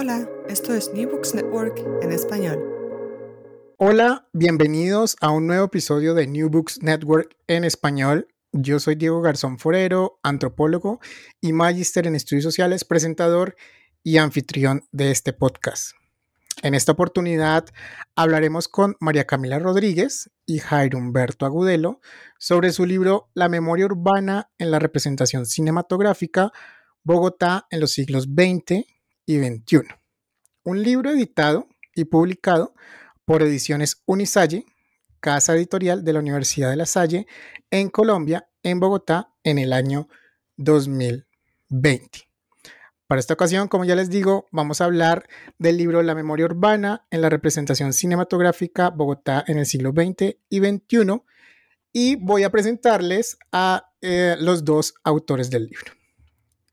Hola, esto es New Books Network en español. Hola, bienvenidos a un nuevo episodio de New Books Network en español. Yo soy Diego Garzón Forero, antropólogo y magíster en estudios sociales, presentador y anfitrión de este podcast. En esta oportunidad hablaremos con María Camila Rodríguez y Jairo Humberto Agudelo sobre su libro La memoria urbana en la representación cinematográfica, Bogotá en los siglos XX y 21. Un libro editado y publicado por Ediciones Unisalle, casa editorial de la Universidad de La Salle, en Colombia, en Bogotá, en el año 2020. Para esta ocasión, como ya les digo, vamos a hablar del libro La memoria urbana en la representación cinematográfica Bogotá en el siglo XX y XXI y voy a presentarles a eh, los dos autores del libro.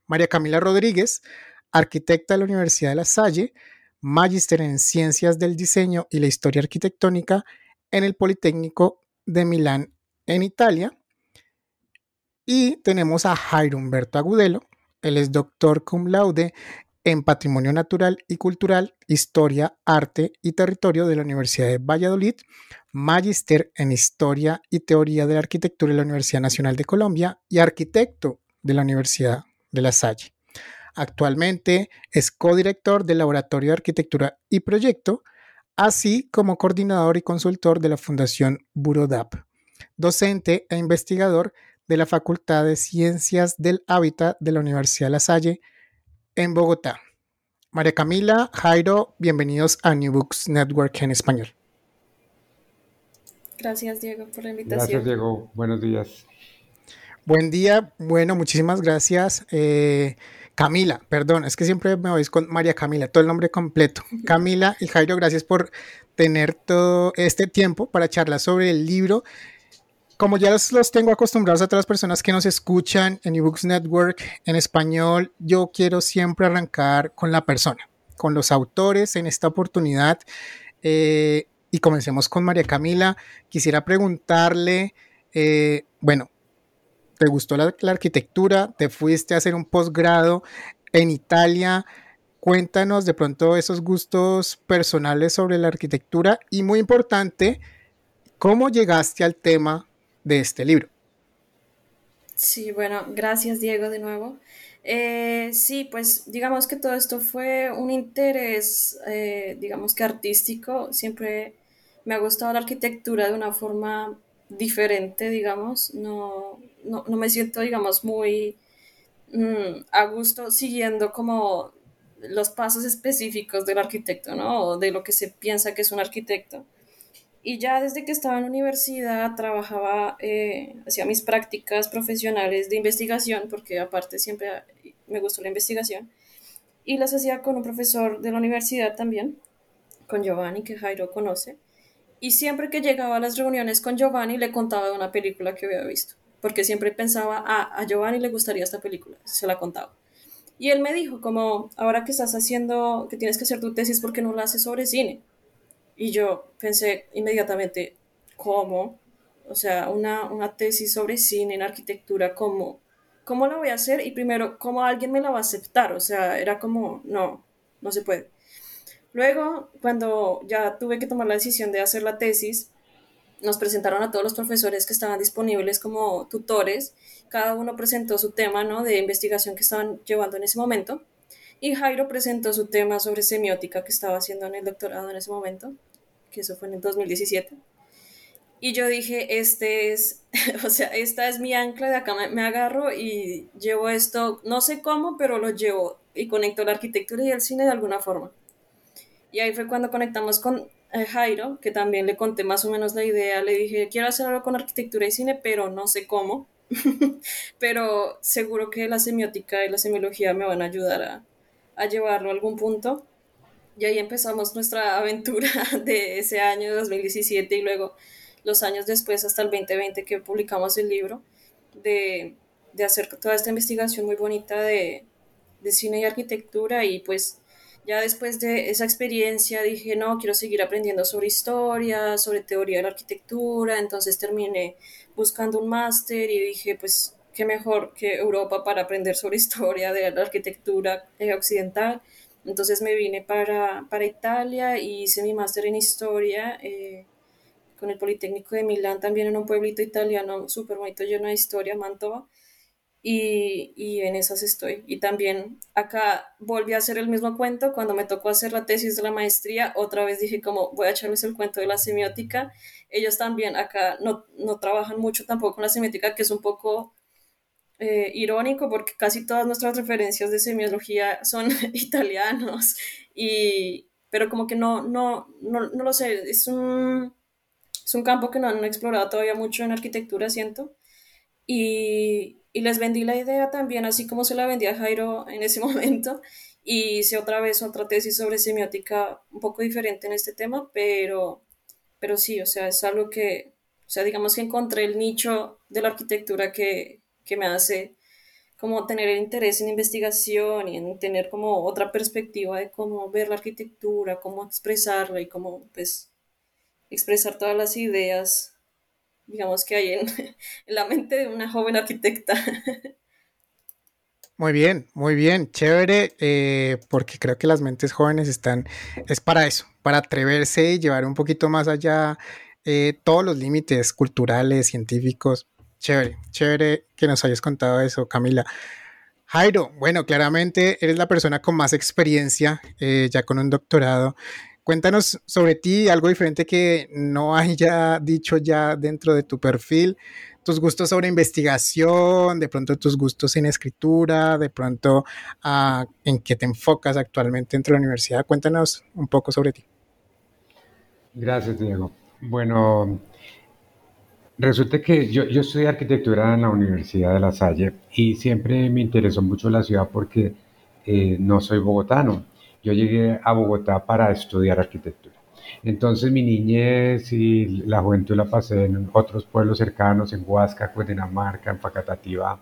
María Camila Rodríguez arquitecta de la Universidad de La Salle, magíster en Ciencias del Diseño y la Historia Arquitectónica en el Politécnico de Milán, en Italia. Y tenemos a Jairo Humberto Agudelo, él es doctor cum laude en Patrimonio Natural y Cultural, Historia, Arte y Territorio de la Universidad de Valladolid, magíster en Historia y Teoría de la Arquitectura de la Universidad Nacional de Colombia y arquitecto de la Universidad de La Salle. Actualmente es codirector del Laboratorio de Arquitectura y Proyecto, así como coordinador y consultor de la Fundación Burodap, docente e investigador de la Facultad de Ciencias del Hábitat de la Universidad de La Salle en Bogotá. María Camila, Jairo, bienvenidos a New Books Network en español. Gracias, Diego, por la invitación. Gracias, Diego. Buenos días. Buen día. Bueno, muchísimas gracias. Eh, Camila, perdón, es que siempre me voy con María Camila, todo el nombre completo. Camila y Jairo, gracias por tener todo este tiempo para charlar sobre el libro. Como ya los, los tengo acostumbrados a todas las personas que nos escuchan en eBooks Network en español, yo quiero siempre arrancar con la persona, con los autores en esta oportunidad. Eh, y comencemos con María Camila. Quisiera preguntarle, eh, bueno, te gustó la, arquitectura, te fuiste a hacer un posgrado en Italia. Cuéntanos de pronto esos gustos personales sobre la arquitectura y muy importante, ¿cómo llegaste al tema de este libro? Sí, bueno, gracias Diego de nuevo. Eh, sí, pues digamos que todo esto fue un interés, eh, digamos que artístico. Siempre me ha gustado la arquitectura de una forma diferente, digamos, no, no, no me siento, digamos, muy mm, a gusto siguiendo como los pasos específicos del arquitecto, ¿no? O de lo que se piensa que es un arquitecto. Y ya desde que estaba en la universidad trabajaba, eh, hacía mis prácticas profesionales de investigación, porque aparte siempre me gustó la investigación, y las hacía con un profesor de la universidad también, con Giovanni, que Jairo conoce. Y siempre que llegaba a las reuniones con Giovanni le contaba de una película que había visto, porque siempre pensaba, ah, a Giovanni le gustaría esta película, se la contaba. Y él me dijo, como, ahora que estás haciendo, que tienes que hacer tu tesis, ¿por qué no la haces sobre cine? Y yo pensé inmediatamente, ¿cómo? O sea, una, una tesis sobre cine en arquitectura, ¿cómo? ¿Cómo la voy a hacer? Y primero, ¿cómo alguien me la va a aceptar? O sea, era como, no, no se puede. Luego, cuando ya tuve que tomar la decisión de hacer la tesis, nos presentaron a todos los profesores que estaban disponibles como tutores. Cada uno presentó su tema ¿no? de investigación que estaban llevando en ese momento. Y Jairo presentó su tema sobre semiótica que estaba haciendo en el doctorado en ese momento, que eso fue en el 2017. Y yo dije, este es, o sea, esta es mi ancla, de acá me, agarro y llevo esto, no sé cómo, pero lo llevo y conecto la arquitectura y el cine de alguna forma. Y ahí fue cuando conectamos con Jairo, que también le conté más o menos la idea. Le dije, quiero hacer algo con arquitectura y cine, pero no sé cómo. pero seguro que la semiótica y la semiología me van a ayudar a, a llevarlo a algún punto. y ahí empezamos nuestra aventura de ese año 2017 y luego los años después hasta el 2020 que publicamos el libro, de, de hacer toda esta investigación muy bonita de, de cine y arquitectura y pues ya después de esa experiencia dije, no, quiero seguir aprendiendo sobre historia, sobre teoría de la arquitectura, entonces terminé buscando un máster y dije, pues, qué mejor que Europa para aprender sobre historia de la arquitectura eh, occidental. Entonces me vine para, para Italia y hice mi máster en historia eh, con el Politécnico de Milán, también en un pueblito italiano súper bonito, lleno de historia, Mantova y, y, en esas estoy. Y también acá volví a hacer el mismo cuento cuando me tocó hacer la tesis de la maestría, otra vez dije como voy a echarles el cuento de la semiótica. Ellos también acá no, no trabajan mucho tampoco con la semiótica, que es un poco eh, irónico porque casi todas nuestras referencias de semiología son italianos, y, pero como que no, no, no, no lo sé, es un, es un campo que no han explorado todavía mucho en arquitectura, siento. Y, y les vendí la idea también, así como se la vendí a Jairo en ese momento. Y hice otra vez otra tesis sobre semiótica un poco diferente en este tema, pero, pero sí, o sea, es algo que, o sea, digamos que encontré el nicho de la arquitectura que, que me hace como tener el interés en investigación y en tener como otra perspectiva de cómo ver la arquitectura, cómo expresarla y cómo pues expresar todas las ideas digamos, que hay en, la mente de una joven arquitecta. Muy bien, muy bien, chévere, eh, porque creo que las mentes jóvenes están, es para eso, para atreverse y llevar un poquito más allá eh, todos los límites culturales, científicos. Chévere, chévere que nos hayas contado eso, Camila. Jairo, bueno, claramente eres la persona con más experiencia, eh, ya con un doctorado. Cuéntanos sobre ti, algo diferente que no haya dicho ya dentro de tu perfil, tus gustos sobre investigación, de pronto tus gustos en escritura, de pronto uh, en qué te enfocas actualmente dentro de la universidad. Cuéntanos un poco sobre ti. Gracias, Diego. Bueno, resulta que yo, yo estudié arquitectura en la Universidad de La Salle y siempre me interesó mucho la ciudad porque eh, no soy bogotano yo llegué a Bogotá para estudiar arquitectura. Entonces mi niñez y la juventud la pasé en otros pueblos cercanos, en Huasca, Cundinamarca, en Facatativá.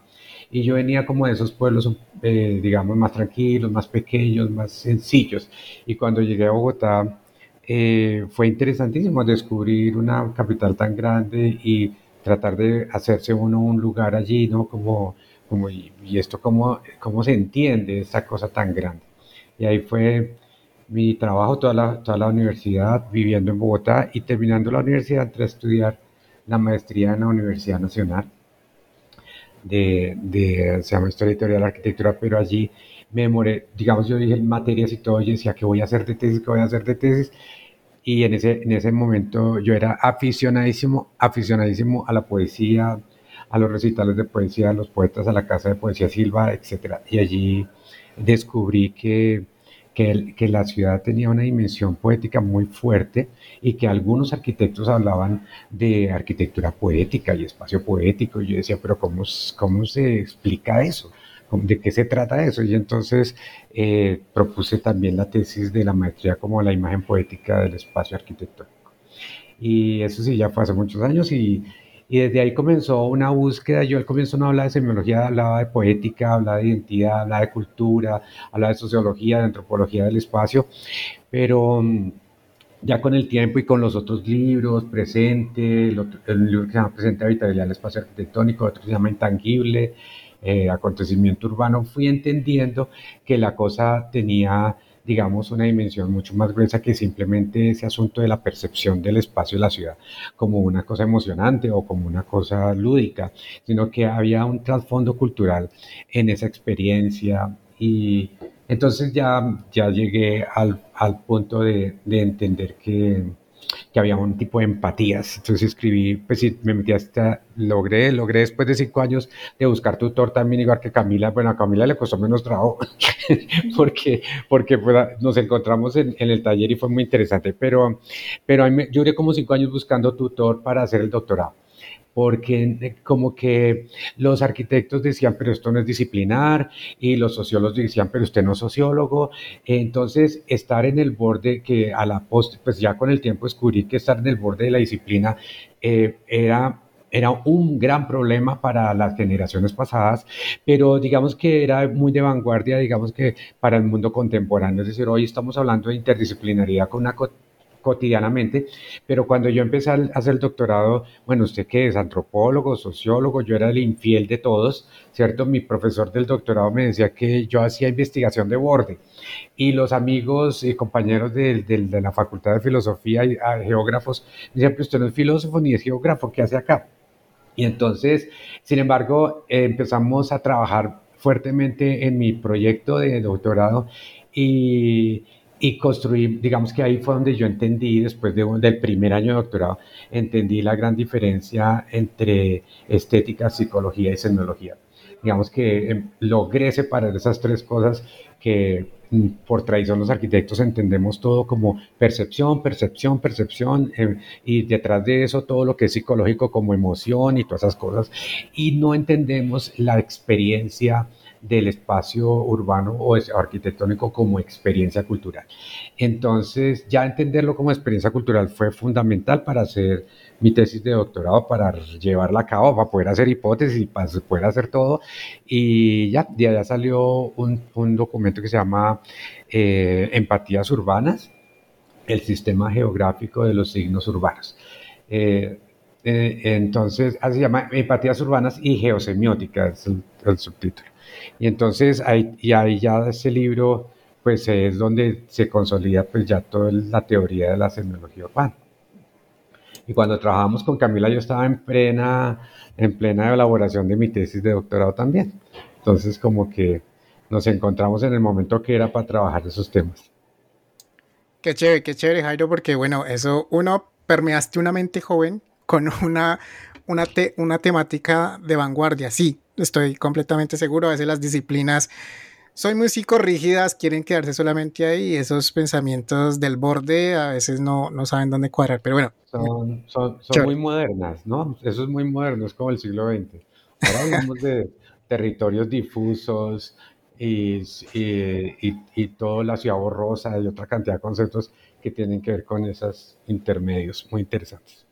Y yo venía como de esos pueblos, eh, digamos, más tranquilos, más pequeños, más sencillos. Y cuando llegué a Bogotá, eh, fue interesantísimo descubrir una capital tan grande y tratar de hacerse uno un lugar allí, ¿no? Como, como y, esto, cómo, cómo se entiende esta cosa tan grande. Y ahí fue mi trabajo toda la, toda la universidad, viviendo en Bogotá y terminando la universidad, entré a estudiar la maestría en la Universidad Nacional de, de se llama Historia Teoría de Arquitectura, pero allí me demoré, digamos, yo dije materias y todo, y decía que voy a hacer de tesis, que voy a hacer de tesis, y en ese, en ese momento yo era aficionadísimo, aficionadísimo a la poesía, a los recitales de poesía, a los poetas, a la Casa de Poesía Silva, etc. Y allí descubrí que, que, la ciudad tenía una dimensión poética muy fuerte y que algunos arquitectos hablaban de arquitectura poética y espacio poético. Y yo decía, pero ¿cómo, cómo se explica eso? ¿De qué se trata eso? Y entonces eh, propuse también la tesis de la maestría como la imagen poética del espacio arquitectónico. Y eso sí, ya fue hace muchos años y, y desde ahí comenzó una búsqueda. Yo al comienzo no hablaba de semiología, hablaba de poética, hablaba de identidad, hablaba de cultura, hablaba de sociología, de antropología del espacio, pero mm, ya con el tiempo y con los otros libros, Presente, el, libro que se llama Presente Habitabilidad del Espacio Arquitectónico, otro que se llama Intangible, eh, Acontecimiento Urbano, fui entendiendo que la cosa tenía digamos, una dimensión mucho más gruesa que simplemente ese asunto de la percepción del espacio de la ciudad como una cosa emocionante o como una cosa lúdica, sino que había un trasfondo cultural en esa experiencia. Y entonces ya, ya llegué al, al punto de, de entender que, que había un tipo de empatías. Entonces escribí, pues sí, me metí hasta, logré, logré después de cinco años de buscar tutor también, igual que Camila. Bueno, a Camila le costó menos trabajo porque, porque nos encontramos en, el taller y fue muy interesante, pero, pero yo duré como cinco años buscando tutor para hacer el doctorado. Porque eh, como que los arquitectos decían, pero esto no es disciplinar, y los sociólogos decían, pero usted no es sociólogo. Entonces, estar en el borde, que a la post, pues ya con el tiempo descubrí que estar en el borde de la disciplina eh, era era un gran problema para las generaciones pasadas, pero digamos que era muy de vanguardia, digamos que para el mundo contemporáneo. Es decir, hoy estamos hablando de interdisciplinaridad con una cotidianamente, pero cuando yo empecé a hacer el doctorado, bueno, usted que es antropólogo, sociólogo, yo era el infiel de todos, ¿cierto? Mi profesor del doctorado me decía que yo hacía investigación de borde y los amigos y compañeros de, de la Facultad de Filosofía y ah, geógrafos me decían, pero usted no es filósofo ni es geógrafo, ¿qué hace acá? Y entonces, sin embargo, empezamos a trabajar fuertemente en mi proyecto de doctorado y, y construí, digamos que ahí fue donde yo entendí, después de, del primer año de doctorado, entendí la gran diferencia entre estética, psicología y semiología. Digamos que em, logré separar esas tres cosas que mm, por tradición los arquitectos entendemos todo como percepción, percepción, percepción, em, y detrás de eso todo lo que es psicológico como emoción y todas esas cosas, y no entendemos la experiencia del espacio urbano o arquitectónico como experiencia cultural. Entonces, ya entenderlo como experiencia cultural fue fundamental para hacer mi tesis de doctorado, para llevarla a cabo, para poder hacer hipótesis, para poder hacer todo. Y ya, de allá salió un, documento que se llama eh, Empatías Urbanas, el sistema geográfico de los signos urbanos. Eh, eh, entonces, así se llama Empatías Urbanas y Geosemiótica, es el subtítulo. Y entonces ahí, y ahí ya ese libro pues es donde se consolida pues ya toda la teoría de la semiología urbana. Y cuando trabajamos con Camila yo estaba en plena, en plena elaboración de mi tesis de doctorado también. Entonces como que nos encontramos en el momento que era para trabajar esos temas. Qué chévere, qué chévere Jairo, porque bueno, eso uno permeaste una mente joven con una, una, una temática de vanguardia, sí, estoy completamente seguro. A veces las disciplinas son muy psicorrígidas, quieren quedarse solamente ahí. Esos pensamientos del borde a veces no, no saben dónde cuadrar. Pero bueno. Son, son, son muy modernas, ¿no? Eso es muy moderno, es como el siglo XX. Ahora hablamos de territorios difusos y, y, y, toda la ciudad borrosa y otra cantidad de conceptos que tienen que ver con esos intermedios muy interesantes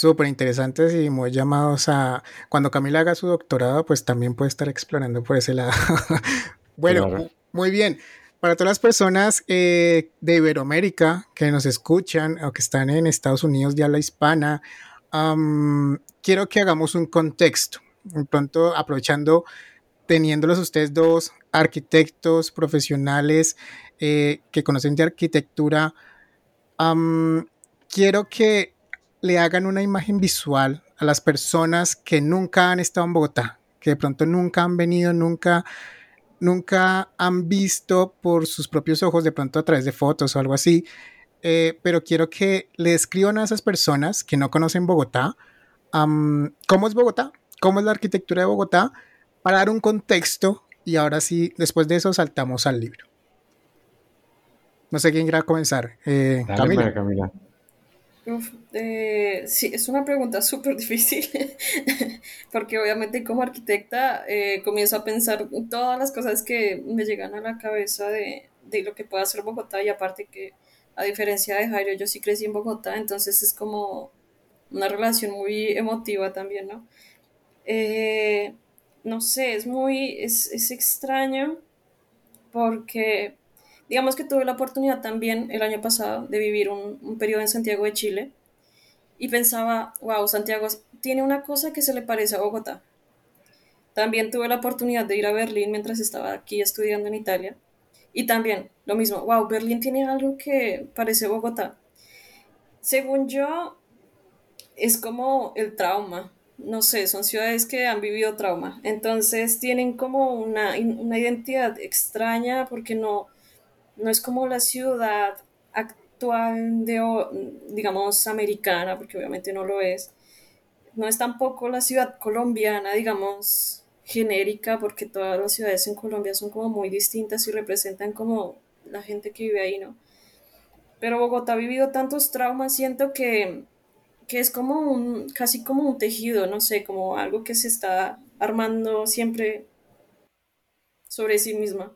súper interesantes y muy llamados a, cuando Camila haga su doctorado, pues también puede estar explorando por ese lado. bueno, muy bien. Para todas las personas eh, de Iberoamérica que nos escuchan o que están en Estados Unidos de habla hispana, quiero que hagamos un contexto. Pronto, aprovechando, teniéndolos ustedes dos arquitectos profesionales eh, que conocen de arquitectura, quiero que le hagan una imagen visual a las personas que nunca han estado en Bogotá, que de pronto nunca han venido, nunca, nunca han visto por sus propios ojos, de pronto a través de fotos o algo así. Eh, pero quiero que le escriban a esas personas que no conocen Bogotá, cómo es Bogotá, cómo es la arquitectura de Bogotá, para dar un contexto y ahora sí, después de eso saltamos al libro. No sé quién quiera comenzar. Eh, Camila. Camila. Eh, sí, es una pregunta súper difícil, porque obviamente como arquitecta eh, comienzo a pensar todas las cosas que me llegan a la cabeza de, de, lo que puede hacer Bogotá y aparte que a diferencia de Jairo, yo sí crecí en Bogotá, entonces es como una relación muy emotiva también, ¿no? Eh, no sé, es muy, es, es extraño porque digamos que tuve la oportunidad también el año pasado de vivir un, un periodo en Santiago de Chile y pensaba, wow, Santiago tiene una cosa que se le parece a Bogotá. También tuve la oportunidad de ir a Berlín mientras estaba aquí estudiando en Italia. Y también lo mismo, wow, Berlín tiene algo que parece Bogotá. Según yo, es como el trauma. No sé, son ciudades que han vivido trauma. Entonces tienen como una, una identidad extraña porque no, no es como la ciudad actual de, digamos, americana, porque obviamente no lo es. No es tampoco la ciudad colombiana, digamos, genérica, porque todas las ciudades en Colombia son como muy distintas y representan como la gente que vive ahí, ¿no? Pero Bogotá ha vivido tantos traumas, siento que, que es como un, casi como un tejido, no sé, como algo que se está armando siempre sobre sí misma.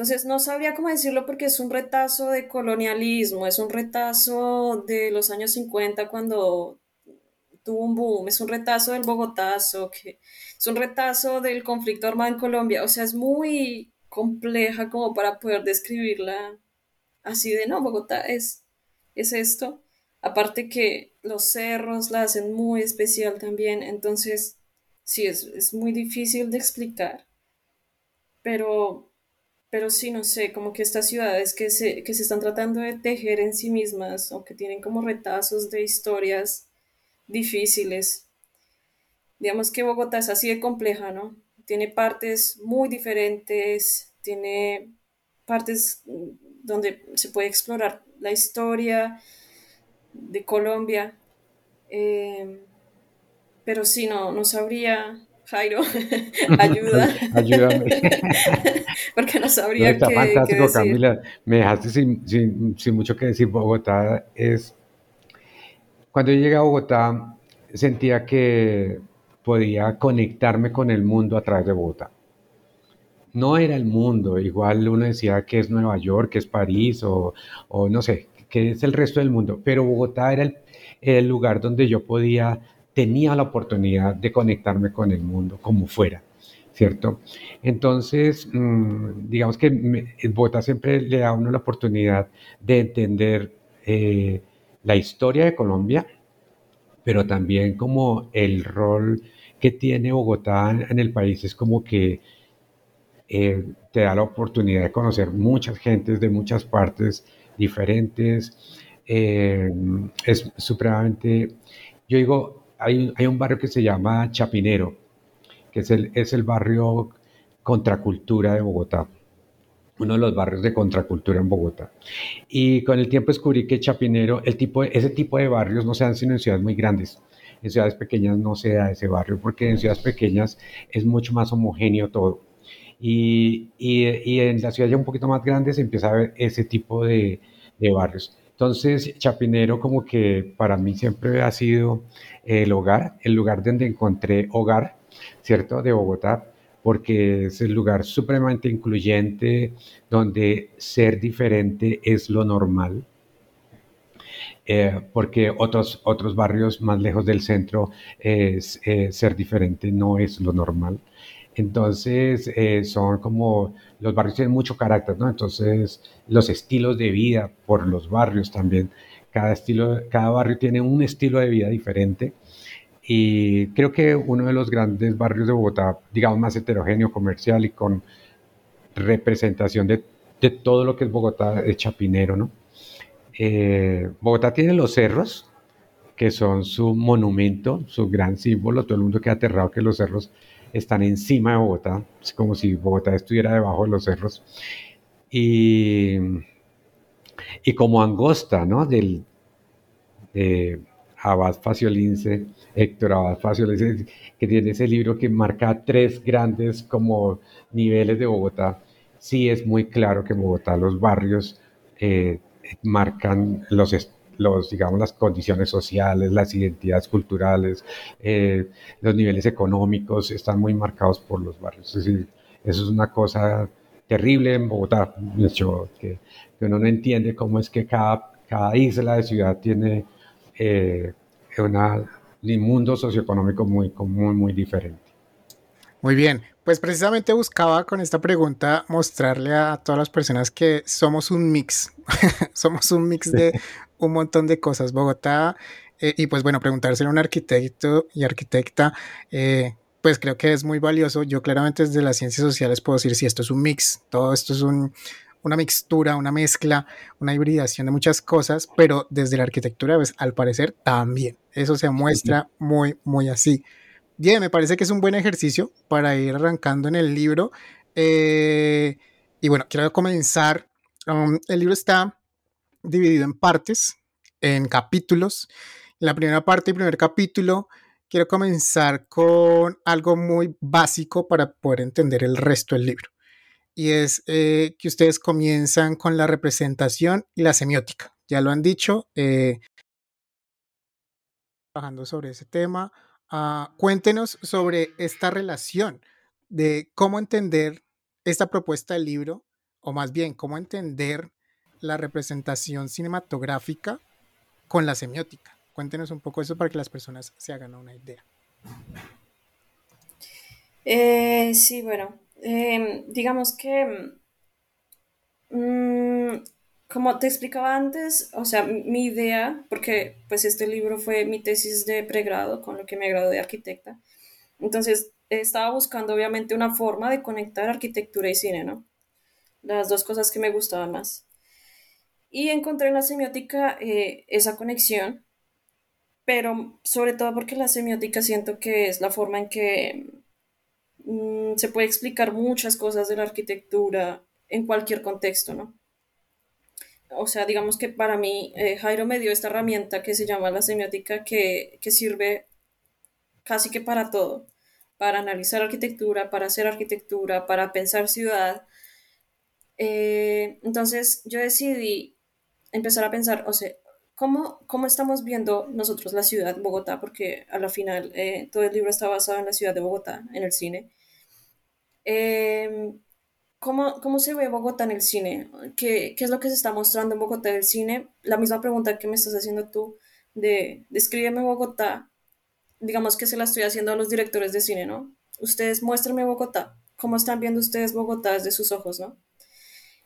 Entonces no sabría cómo decirlo porque es un retazo de colonialismo, es un retazo de los años 50 cuando tuvo un boom, es un retazo del Bogotazo, que es un retazo del conflicto armado en Colombia, o sea, es muy compleja como para poder describirla así de no, Bogotá es, es esto. Aparte que los cerros la hacen muy especial también, entonces sí, es, es muy difícil de explicar. Pero, pero sí, no sé, como que estas ciudades que se, que se están tratando de tejer en sí mismas o que tienen como retazos de historias difíciles. Digamos que Bogotá es así de compleja, ¿no? Tiene partes muy diferentes, tiene partes donde se puede explorar la historia de Colombia. Eh, pero sí, no, no sabría, Jairo, ayuda. Ayúdame. Porque no sabría está qué, fantástico, qué decir. Camila. Me dejaste sin, sin, sin mucho que decir. Bogotá es... Cuando yo llegué a Bogotá, sentía que podía conectarme con el mundo a través de Bogotá. No era el mundo, igual uno decía que es Nueva York, que es París o, o no sé, que es el resto del mundo, pero Bogotá era el, el lugar donde yo podía, tenía la oportunidad de conectarme con el mundo como fuera. ¿cierto? Entonces, mmm, digamos que Bogotá siempre le da a uno la oportunidad de entender eh, la historia de Colombia, pero también como el rol que tiene Bogotá en, en el país es como que eh, te da la oportunidad de conocer muchas gentes de muchas partes diferentes. Eh, es supremamente, yo digo, hay, un barrio que se llama Chapinero, que es el, es el barrio contracultura de Bogotá, uno de los barrios de contracultura en Bogotá. Y con el tiempo descubrí que Chapinero, el tipo ese tipo de barrios no se dan sino en ciudades muy grandes. En ciudades pequeñas no se da ese barrio porque en ciudades pequeñas es mucho más homogéneo todo. Y, y, y en las ciudades ya un poquito más grandes se empieza a ver ese tipo de, de barrios. Entonces, Chapinero como que para mí siempre ha sido el hogar, el lugar donde encontré hogar, ¿cierto? De Bogotá, porque es el lugar supremamente incluyente, donde ser diferente es lo normal. Eh, porque otros, otros barrios más lejos del centro es, eh, ser diferente no es lo normal. Entonces, eh, son como, los barrios tienen mucho carácter, ¿no? Entonces, los estilos de vida por los barrios también. Cada, estilo, cada barrio tiene un estilo de vida diferente. Y creo que uno de los grandes barrios de Bogotá, digamos, más heterogéneo, comercial y con representación de, de todo lo que es Bogotá, es Chapinero, ¿no? Eh, Bogotá tiene los cerros, que son su monumento, su gran símbolo. Todo el mundo queda aterrado que los cerros están encima de Bogotá, es como si Bogotá estuviera debajo de los cerros. Y, y como angosta, ¿no? Del de Abad Faciolince, Héctor Abad Faciolince, que tiene ese libro que marca tres grandes como niveles de Bogotá. Sí es muy claro que en Bogotá los barrios eh, marcan los, los, digamos, las condiciones sociales, las identidades culturales, eh, los niveles económicos están muy marcados por los barrios. Es decir, eso es una cosa terrible en Bogotá, hecho, que, que uno no entiende cómo es que cada, cada isla de ciudad tiene eh, una, un mundo socioeconómico muy, muy, muy diferente. Muy bien, pues precisamente buscaba con esta pregunta mostrarle a todas las personas que somos un mix, somos un mix de un montón de cosas. Bogotá, eh, y pues bueno, preguntárselo a un arquitecto y arquitecta, eh, pues creo que es muy valioso. Yo claramente desde las ciencias sociales puedo decir si esto es un mix, todo esto es un, una mixtura, una mezcla, una hibridación de muchas cosas, pero desde la arquitectura, pues al parecer también. Eso se muestra muy, muy así. Bien, me parece que es un buen ejercicio para ir arrancando en el libro. Eh, y bueno, quiero comenzar. Um, el libro está dividido en partes, en capítulos. La primera parte y primer capítulo, quiero comenzar con algo muy básico para poder entender el resto del libro. Y es eh, que ustedes comienzan con la representación y la semiótica. Ya lo han dicho, eh, trabajando sobre ese tema. Ah, cuéntenos sobre esta relación de cómo entender esta propuesta del libro, o más bien, cómo entender la representación cinematográfica con la semiótica. Cuéntenos un poco eso para que las personas se hagan una idea. Eh, sí, bueno, em, digamos que, mm, como te explicaba antes, o sea, mi idea, porque pues este libro fue mi tesis de pregrado, con lo que me gradué de arquitecta, entonces estaba buscando obviamente una forma de conectar arquitectura y cine, ¿no? Las dos cosas que me gustaban más. Y encontré en la semiótica eh, esa conexión, pero sobre todo porque la semiótica siento que es la forma en que mm, se puede explicar muchas cosas de la arquitectura en cualquier contexto, ¿no? O sea, digamos que para mí eh, Jairo me dio esta herramienta que se llama la semiótica que, que sirve casi que para todo, para analizar arquitectura, para hacer arquitectura, para pensar ciudad. Eh, entonces yo decidí empezar a pensar, o sea, ¿cómo, cómo estamos viendo nosotros la ciudad, Bogotá? Porque a la final eh, todo el libro está basado en la ciudad de Bogotá, en el cine. Em, ¿cómo, ¿Cómo se ve Bogotá en el cine? ¿Qué, ¿Qué, es lo que se está mostrando en Bogotá en el cine? La misma pregunta que me estás haciendo tú de descríbeme Bogotá, digamos que se la estoy haciendo a los directores de cine, ¿no? Ustedes muéstrenme Bogotá, ¿cómo están viendo ustedes Bogotá desde sus ojos, ¿no?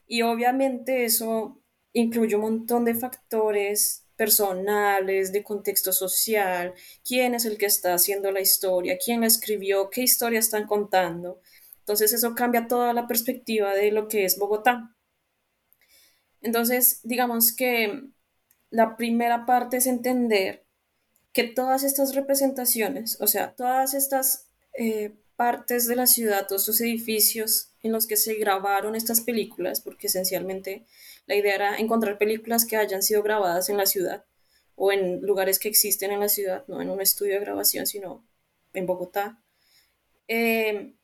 Y obviamente eso incluye un montón de factores personales, de contexto social, quién es el que está haciendo la historia, quién la escribió, qué historia están contando. Entonces eso cambia toda la perspectiva de lo que es Bogotá. Entonces, digamos que la primera parte es entender que todas estas representaciones, o sea, todas estas eh, partes de la ciudad, todos estos edificios en los que se grabaron estas películas, porque esencialmente la idea era encontrar películas que hayan sido grabadas en la ciudad o en lugares que existen en la ciudad, no en un estudio de grabación, sino en Bogotá. Eh,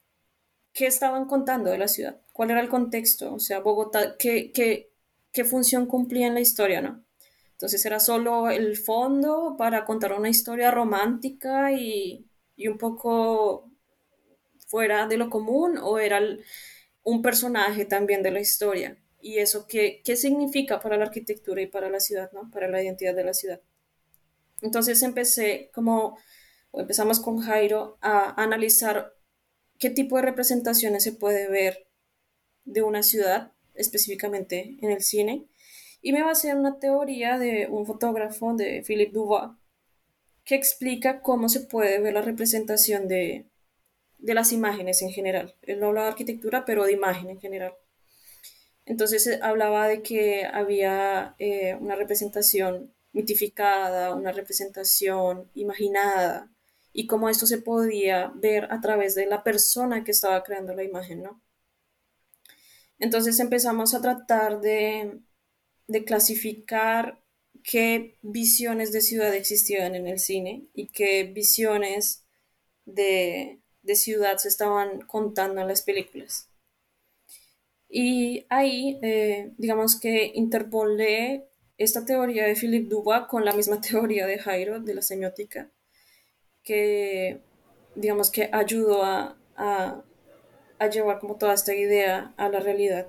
¿Qué estaban contando de la ciudad? ¿Cuál era el contexto? O sea, Bogotá, ¿qué, qué, qué función cumplía en la historia, no? Entonces era solo el fondo para contar una historia romántica y, y un poco fuera de lo común o era un personaje también de la historia y eso qué, qué significa para la arquitectura y para la ciudad, ¿no? Para la identidad de la ciudad. Entonces empecé como, empezamos con Jairo a analizar qué tipo de representaciones se puede ver de una ciudad, específicamente en el cine, y me basé en una teoría de un fotógrafo, de Philippe Dubois, que explica cómo se puede ver la representación de, de las imágenes en general. Él no habla de arquitectura, pero de imagen en general. Entonces eh, hablaba de que había eh, una representación mitificada, una representación imaginada, y cómo esto se podía ver a través de la persona que estaba creando la imagen, ¿no? Entonces empezamos a tratar de, clasificar qué visiones de ciudad existían en el cine y qué visiones de, de ciudad se estaban contando en las películas. Y ahí, eh, digamos que interpolé esta teoría de Philippe Dubois con la misma teoría de Jairo, de la semiótica, que, digamos que ayudó a, a, llevar como toda esta idea a la realidad.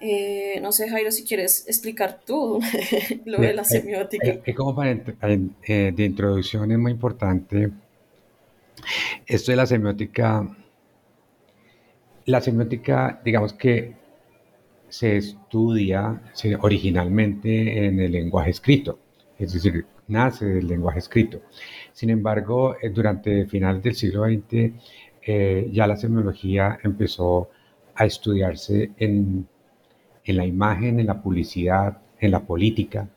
Eh, no sé, Jairo, si quieres explicar tú lo de la semiótica. como para, eh, de introducción es muy importante. Esto de la semiótica la semiótica, digamos que se estudia originalmente en el lenguaje escrito, es decir, nace del lenguaje escrito. Sin embargo, eh, durante finales del siglo XX, eh, ya la semiología empezó a estudiarse en, la imagen, en la publicidad, en la política,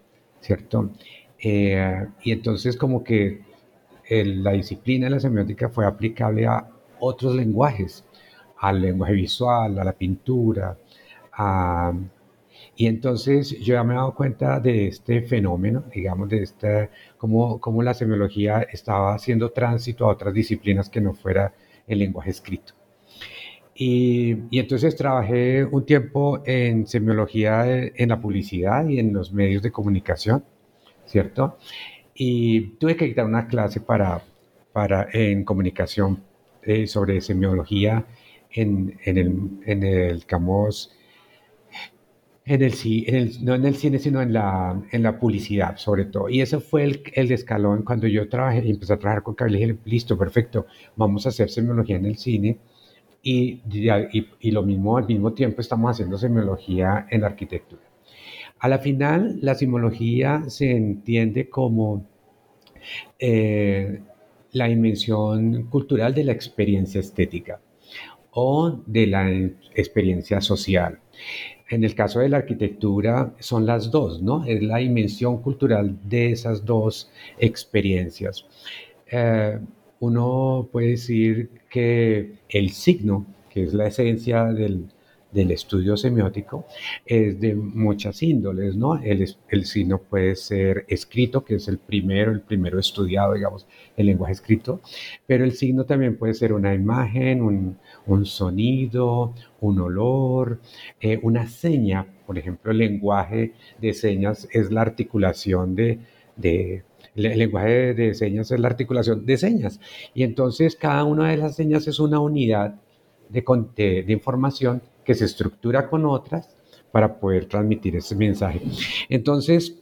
¿cierto? Eh, y entonces como que la disciplina de la semiótica fue aplicable a otros lenguajes, al lenguaje visual, a la pintura. y entonces yo ya me he dado cuenta de este fenómeno, digamos, de este, cómo, cómo la semiología estaba haciendo tránsito a otras disciplinas que no fuera el lenguaje escrito. Y, y, entonces trabajé un tiempo en semiología en la publicidad y en los medios de comunicación, ¿cierto? Y tuve que dictar una clase para, para, en comunicación eh, sobre semiología en, en, el, en el Camos, en el, en el, no en el cine, sino en la, en la publicidad, sobre todo. Y ese fue el, el escalón cuando yo trabajé y empecé a trabajar con Carlos. Dije, listo, perfecto, vamos a hacer semiología en el cine. Y, y, y, lo mismo, al mismo tiempo estamos haciendo semiología en la arquitectura. A la final, la semiología se entiende como eh, la dimensión cultural de la experiencia estética o de la experiencia social. En el caso de la arquitectura son las dos, ¿no? Es la dimensión cultural de esas dos experiencias. Eh, uno puede decir que el signo, que es la esencia del, del estudio semiótico es de muchas índoles, ¿no? El, el signo puede ser escrito, que es el primero, el primero estudiado, digamos, el lenguaje escrito, pero el signo también puede ser una imagen, un, sonido, un olor, eh, una seña. Por ejemplo, el lenguaje de señas es la articulación de, de el lenguaje de señas es la articulación de señas. Y entonces cada una de las señas es una unidad de, de, de información que se estructura con otras para poder transmitir ese mensaje. Entonces,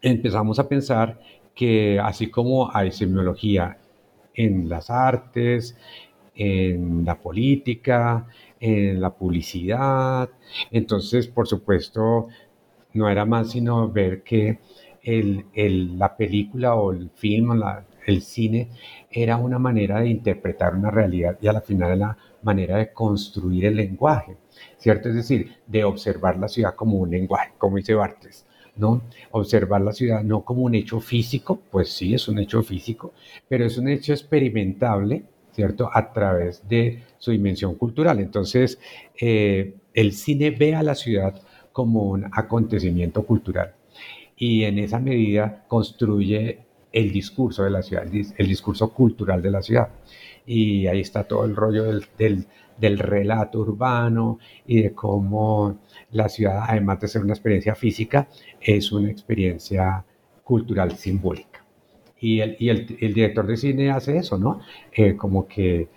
empezamos a pensar que así como hay semiología en las artes, en la política, en la publicidad, entonces, por supuesto, no era más sino ver que el, el, la película o el film, el cine, era una manera de interpretar una realidad y a la final era la manera de construir el lenguaje. ¿Cierto? Es decir, de observar la ciudad como un lenguaje, como dice Bartes, ¿no? Observar la ciudad no como un hecho físico, pues sí, es un hecho físico, pero es un hecho experimentable, ¿cierto? A través de su dimensión cultural. Entonces, eh, el cine ve a la ciudad como un acontecimiento cultural y en esa medida construye el discurso de la ciudad, el discurso cultural de la ciudad. Y ahí está todo el rollo del del relato urbano y de cómo la ciudad, además de ser una experiencia física, es una experiencia cultural simbólica. Y el, y el director de cine hace eso, ¿no? Eh, como que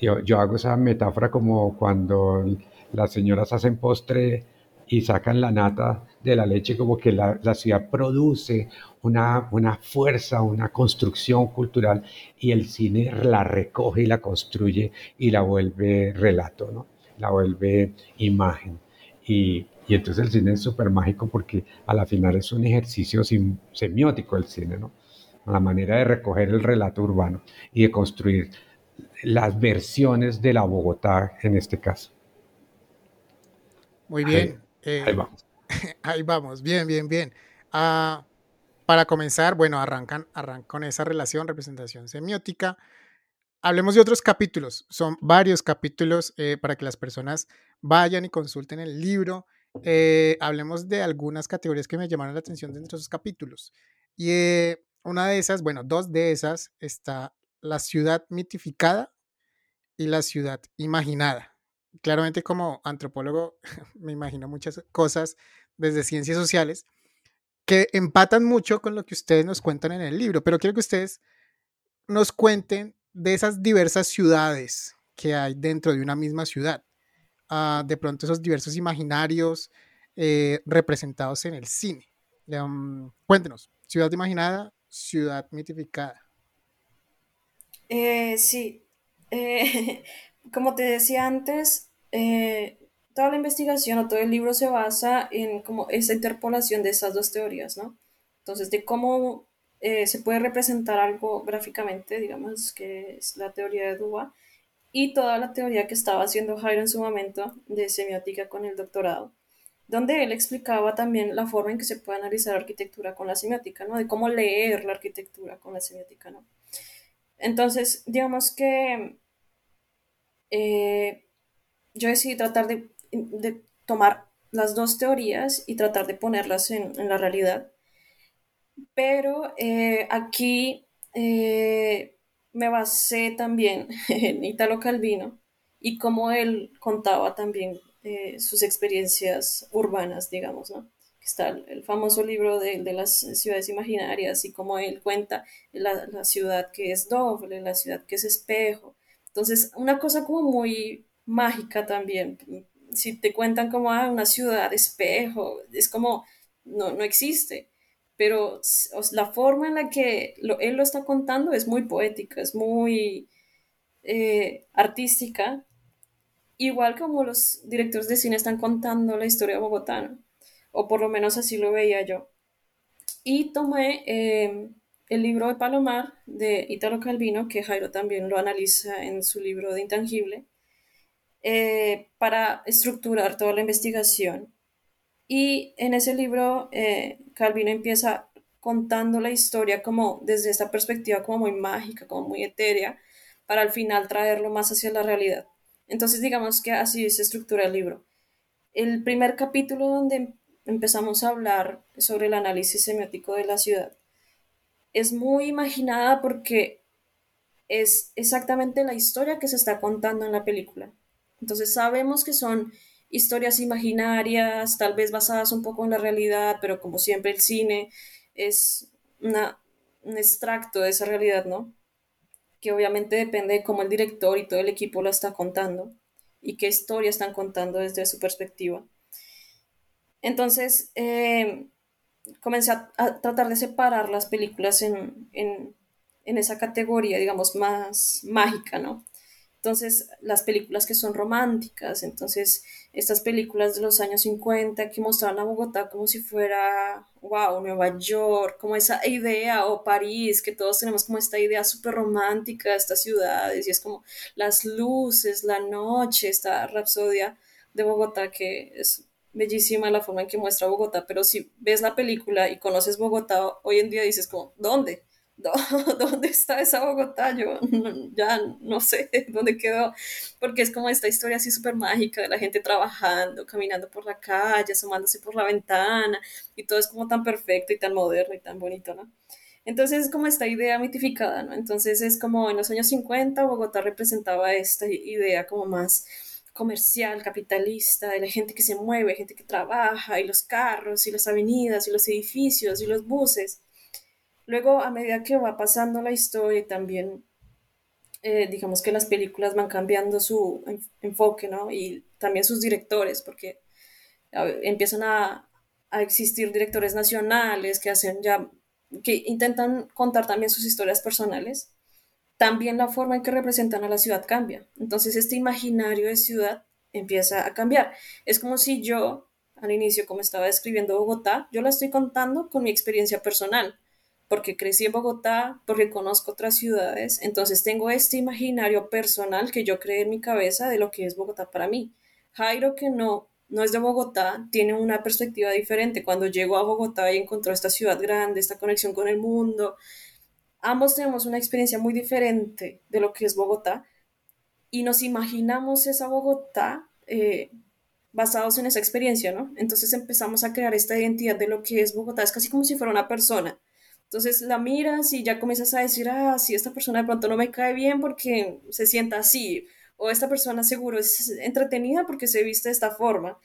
yo, yo, hago esa metáfora como cuando las señoras hacen postre y sacan la nata de la leche, como que la, la ciudad produce una, una, fuerza, una construcción cultural y el cine la recoge y la construye y la vuelve relato, ¿no? la vuelve imagen. Y, y entonces el cine es súper mágico porque a la final es un ejercicio semiótico el cine, ¿no? La manera de recoger el relato urbano y de construir las versiones de la Bogotá en este caso. Muy bien. Eh, ahí vamos. Ahí vamos, bien, bien, bien. Uh, para comenzar, bueno, arrancan, arrancan con esa relación, representación semiótica. Hablemos de otros capítulos. Son varios capítulos eh, para que las personas vayan y consulten el libro. Eh, hablemos de algunas categorías que me llamaron la atención dentro de esos capítulos. Y eh, una de esas, bueno, dos de esas está la ciudad mitificada y la ciudad imaginada claramente como antropólogo me imagino muchas cosas desde ciencias sociales que empatan mucho con lo que ustedes nos cuentan en el libro, pero quiero que ustedes nos cuenten de esas diversas ciudades que hay dentro de una misma ciudad. Uh, de pronto esos diversos imaginarios eh, representados en el cine. Cuéntenos, ciudad imaginada, ciudad mitificada. Eh, sí, eh, como te decía antes, toda la investigación o todo el libro se basa en como esa interpolación de esas dos teorías, ¿no? Entonces, de cómo eh, se puede representar algo gráficamente, digamos, que es la teoría de Dua, y toda la teoría que estaba haciendo Jairo en su momento de semiótica con el doctorado, donde él explicaba también la forma en que se puede analizar arquitectura con la semiótica, ¿no? De cómo leer la arquitectura con la semiótica, ¿no? Entonces, digamos que eh, yo decidí tratar de de tomar las dos teorías y tratar de ponerlas en, la realidad. Pero eh, aquí eh, me basé también en Italo Calvino y cómo él contaba también eh, sus experiencias urbanas, digamos, ¿no? está el famoso libro de, de, las ciudades imaginarias y como él cuenta la, la, ciudad que es doble, la ciudad que es espejo. Entonces, una cosa como muy mágica también. Si te cuentan como ah, una ciudad espejo, es como no, no existe. Pero la forma en la que él lo está contando es muy poética, es muy eh, artística, igual como los directores de cine están contando la historia bogotana o por lo menos así lo veía yo. Y tomé eh, el libro de Palomar de Italo Calvino, que Jairo también lo analiza en su libro de Intangible, eh, para estructurar toda la investigación. Y en ese libro, eh, Calvino empieza contando la historia como desde esta perspectiva como muy mágica, como muy etérea, para al final traerlo más hacia la realidad. Entonces digamos que así se estructura el libro. El primer capítulo donde empezamos a hablar sobre el análisis semiótico de la ciudad, es muy imaginada porque es exactamente la historia que se está contando en la película. Entonces sabemos que son historias imaginarias, tal vez basadas un poco en la realidad, pero como siempre el cine es un extracto de esa realidad, ¿no? Que obviamente depende de cómo el director y todo el equipo la está contando y qué historia están contando desde su perspectiva. Entonces, eh, comencé a, tratar de separar las películas en, esa categoría, digamos, más mágica, ¿no? Entonces, las películas que son románticas, entonces, estas películas de los años 50 que mostraban a Bogotá como si fuera, wow, Nueva York, como esa idea, o París, que todos tenemos como esta idea súper romántica de estas ciudades, y es como las luces, la noche, esta rapsodia de Bogotá que es bellísima la forma en que muestra Bogotá, pero si ves la película y conoces Bogotá, hoy en día dices como, ¿dónde? ¿Dónde está esa Bogotá? Yo ya no sé dónde quedó, porque es como esta historia así súper mágica de la gente trabajando, caminando por la calle, asomándose por la ventana, y todo es como tan perfecto y tan moderno y tan bonito, ¿no? Entonces es como esta idea mitificada, ¿no? Entonces es como en los años 50 Bogotá representaba esta idea como más comercial, capitalista, de la gente que se mueve, gente que trabaja, y los carros, y las avenidas, y los edificios, y los buses. Luego, a medida que va pasando la historia, también, eh, digamos que las películas van cambiando su enfoque, ¿no? Y también sus directores, porque empiezan a, a existir directores nacionales que hacen ya, que intentan contar también sus historias personales también la forma en que representan a la ciudad cambia. Entonces este imaginario de ciudad empieza a cambiar. Es como si yo, al inicio, como estaba describiendo Bogotá, yo la estoy contando con mi experiencia personal, porque crecí en Bogotá, porque conozco otras ciudades, entonces tengo este imaginario personal que yo creé en mi cabeza de lo que es Bogotá para mí. Jairo, que no, no es de Bogotá, tiene una perspectiva diferente. Cuando llegó a Bogotá y encontró esta ciudad grande, esta conexión con el mundo, ambos tenemos una experiencia muy diferente de lo que es Bogotá y nos imaginamos esa Bogotá eh, basados en esa experiencia, ¿no? Entonces empezamos a crear esta identidad de lo que es Bogotá, es casi como si fuera una persona. Entonces la miras y ya comienzas a decir, ah, sí, esta persona de pronto no me cae bien porque se sienta así, o esta persona seguro es entretenida porque se viste de esta forma.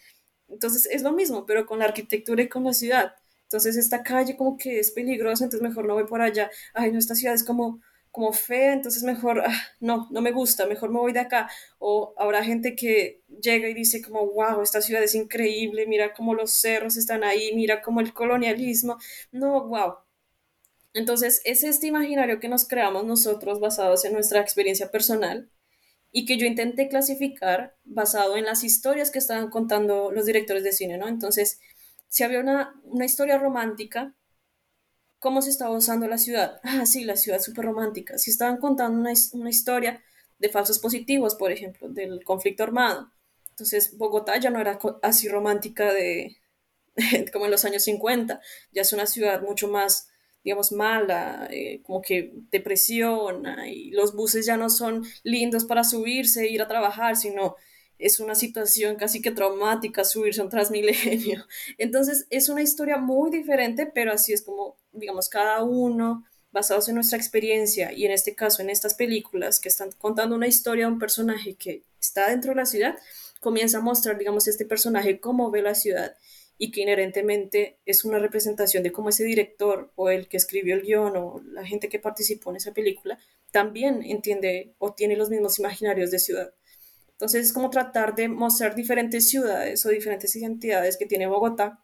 Entonces es lo mismo, pero con la arquitectura y con la ciudad. Entonces esta calle como que es peligrosa, entonces mejor no voy por allá. Ay, no, esta ciudad es como, como fea, entonces mejor, ah, no, no me gusta, mejor me voy de acá. O habrá gente que llega y dice como, wow, esta ciudad es increíble, mira cómo los cerros están ahí, mira cómo el colonialismo. No, wow. Entonces es este imaginario que nos creamos nosotros basados en nuestra experiencia personal y que yo intenté clasificar basado en las historias que estaban contando los directores de cine, ¿no? Entonces, si había una, historia romántica, ¿cómo se estaba usando la ciudad? Ah, sí, la ciudad súper romántica. Si estaban contando una, una, historia de falsos positivos, por ejemplo, del conflicto armado. Entonces, Bogotá ya no era así romántica de, como en los años 50, ya es una ciudad mucho más, digamos, mala, eh, como que depresiona, y los buses ya no son lindos para subirse ir a trabajar, sino es una situación casi que traumática subirse a un transmilenio. Entonces es una historia muy diferente, pero así es como, digamos, cada uno basados en nuestra experiencia y en este caso en estas películas que están contando una historia de un personaje que está dentro de la ciudad, comienza a mostrar, digamos, este personaje cómo ve la ciudad y que inherentemente es una representación de cómo ese director o el que escribió el guion o la gente que participó en esa película también entiende o tiene los mismos imaginarios de ciudad. Entonces es como tratar de mostrar diferentes ciudades o diferentes identidades que tiene Bogotá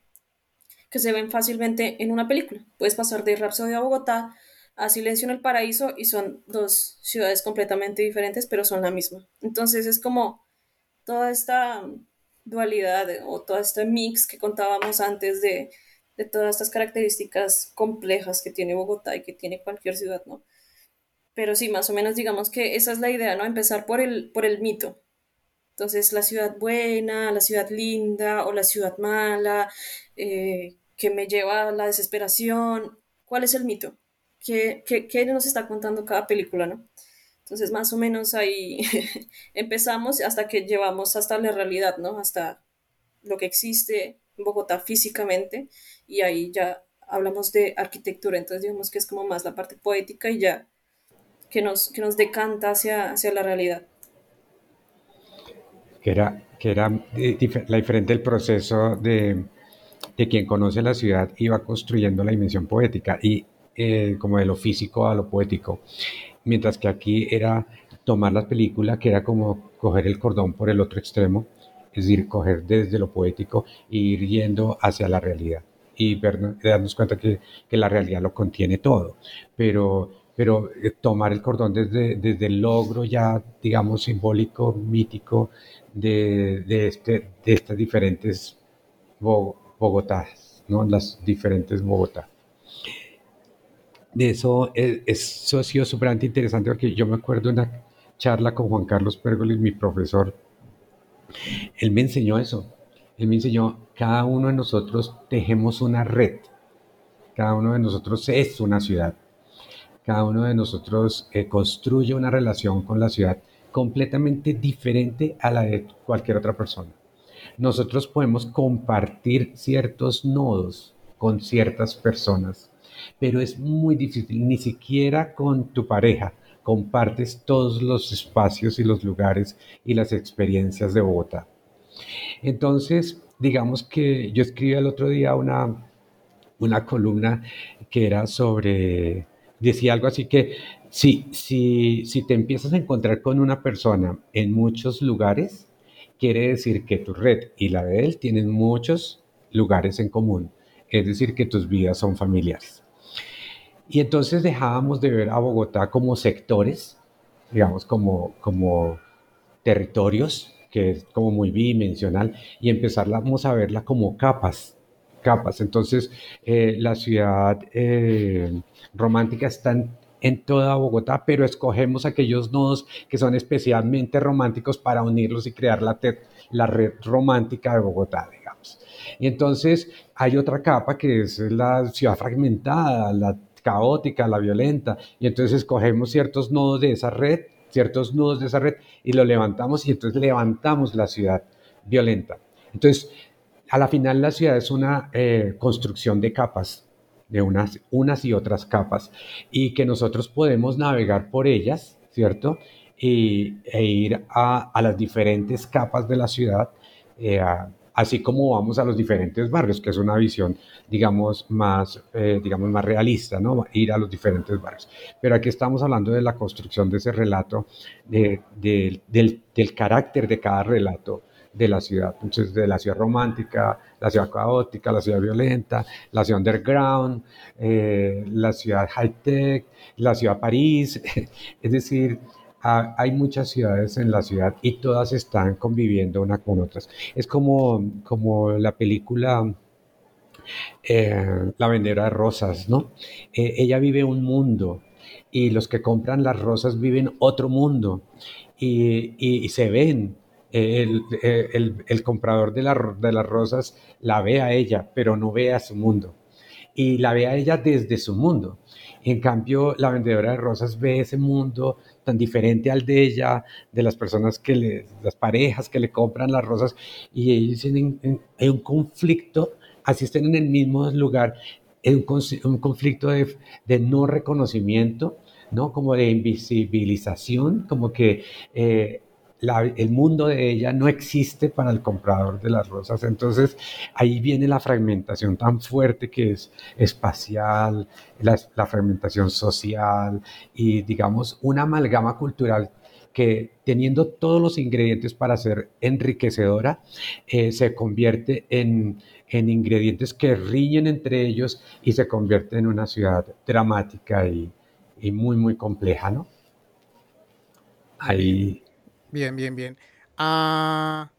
que se ven fácilmente en una película. Puedes pasar de Rapsodia a Bogotá a Silencio en el Paraíso y son dos ciudades completamente diferentes, pero son la misma. Entonces es como toda esta dualidad o todo este mix que contábamos antes de, de todas estas características complejas que tiene Bogotá y que tiene cualquier ciudad, ¿no? Pero sí, más o menos digamos que esa es la idea, ¿no? Empezar por el, por el mito. Entonces, la ciudad buena, la ciudad linda o la ciudad mala, eh, que me lleva a la desesperación. ¿Cuál es el mito? ¿Qué, qué, qué nos está contando cada película, no? Entonces, más o menos ahí empezamos hasta que llevamos hasta la realidad, ¿no? Hasta lo que existe en Bogotá físicamente y ahí ya hablamos de arquitectura, entonces digamos que es como más la parte poética y ya que nos, que nos decanta hacia, hacia la realidad. Que era, que era eh, la diferente el proceso de, de, quien conoce la ciudad iba construyendo la dimensión poética y eh, como de lo físico a lo poético mientras que aquí era tomar la película, que era como coger el cordón por el otro extremo, es decir, coger desde lo poético e ir yendo hacia la realidad y darnos cuenta que, que, la realidad lo contiene todo, pero, pero eh, tomar el cordón desde, desde el logro ya, digamos, simbólico, mítico de, de, este, de estas diferentes Bogotá, ¿no? las diferentes Bogotá de eso, eh, eso ha sido súper interesante porque yo me acuerdo una charla con Juan Carlos Pérgoles, mi profesor. Él me enseñó eso. Él me enseñó, cada uno de nosotros tejemos una red. Cada uno de nosotros es una ciudad. Cada uno de nosotros eh, construye una relación con la ciudad completamente diferente a la de cualquier otra persona. Nosotros podemos compartir ciertos nodos con ciertas personas pero es muy difícil, ni siquiera con tu pareja compartes todos los espacios y los lugares y las experiencias de Bogotá. Entonces, digamos que yo escribí el otro día una, una columna que era sobre, decía algo así que si, si, si te empiezas a encontrar con una persona en muchos lugares, quiere decir que tu red y la de él tienen muchos lugares en común, es decir, que tus vidas son familiares. Y entonces dejábamos de ver a Bogotá como sectores, digamos, como, como territorios, que es como muy bidimensional, y empezamos a verla como capas, capas. Entonces, eh, la ciudad eh, romántica está en, toda Bogotá, pero escogemos aquellos nodos que son especialmente románticos para unirlos y crear la, la red romántica de Bogotá, digamos. Y entonces hay otra capa que es la ciudad fragmentada, la caótica, la violenta, y entonces escogemos ciertos nodos de esa red, ciertos nudos de esa red, y lo levantamos y entonces levantamos la ciudad violenta. Entonces, a la final la ciudad es una eh, construcción de capas, de unas, unas y otras capas, y que nosotros podemos navegar por ellas, ¿cierto? Y, e ir a, a las diferentes capas de la ciudad, eh, a, así como vamos a los diferentes barrios, que es una visión, digamos, más, eh, digamos, más realista, ¿no? Ir a los diferentes barrios. Pero aquí estamos hablando de la construcción de ese relato, de, del, del, carácter de cada relato de la ciudad. Entonces, de la ciudad romántica, la ciudad caótica, la ciudad violenta, la ciudad underground, eh, la ciudad high-tech, la ciudad París. es decir, hay muchas ciudades en la ciudad y todas están conviviendo una con otras. Es como, como la película eh, La vendedora de rosas, ¿no? Eh, ella vive un mundo y los que compran las rosas viven otro mundo y, se ven. El, el, comprador de, de las rosas la ve a ella, pero no ve a su mundo. Y la ve a ella desde su mundo. En cambio, la vendedora de rosas ve ese mundo tan diferente al de ella, de las personas que le, las parejas que le compran las rosas, y ellos tienen, hay un conflicto, así estén en el mismo lugar, un, un conflicto de, de, no reconocimiento, ¿no? Como de invisibilización, como que eh, el mundo de ella no existe para el comprador de las rosas. Entonces ahí viene la fragmentación tan fuerte que es espacial, la, fragmentación social y digamos una amalgama cultural que teniendo todos los ingredientes para ser enriquecedora, eh, se convierte en, ingredientes que riñen entre ellos y se convierte en una ciudad dramática y, y muy, muy compleja, ¿no? Ahí Bien, bien, bien. Ah,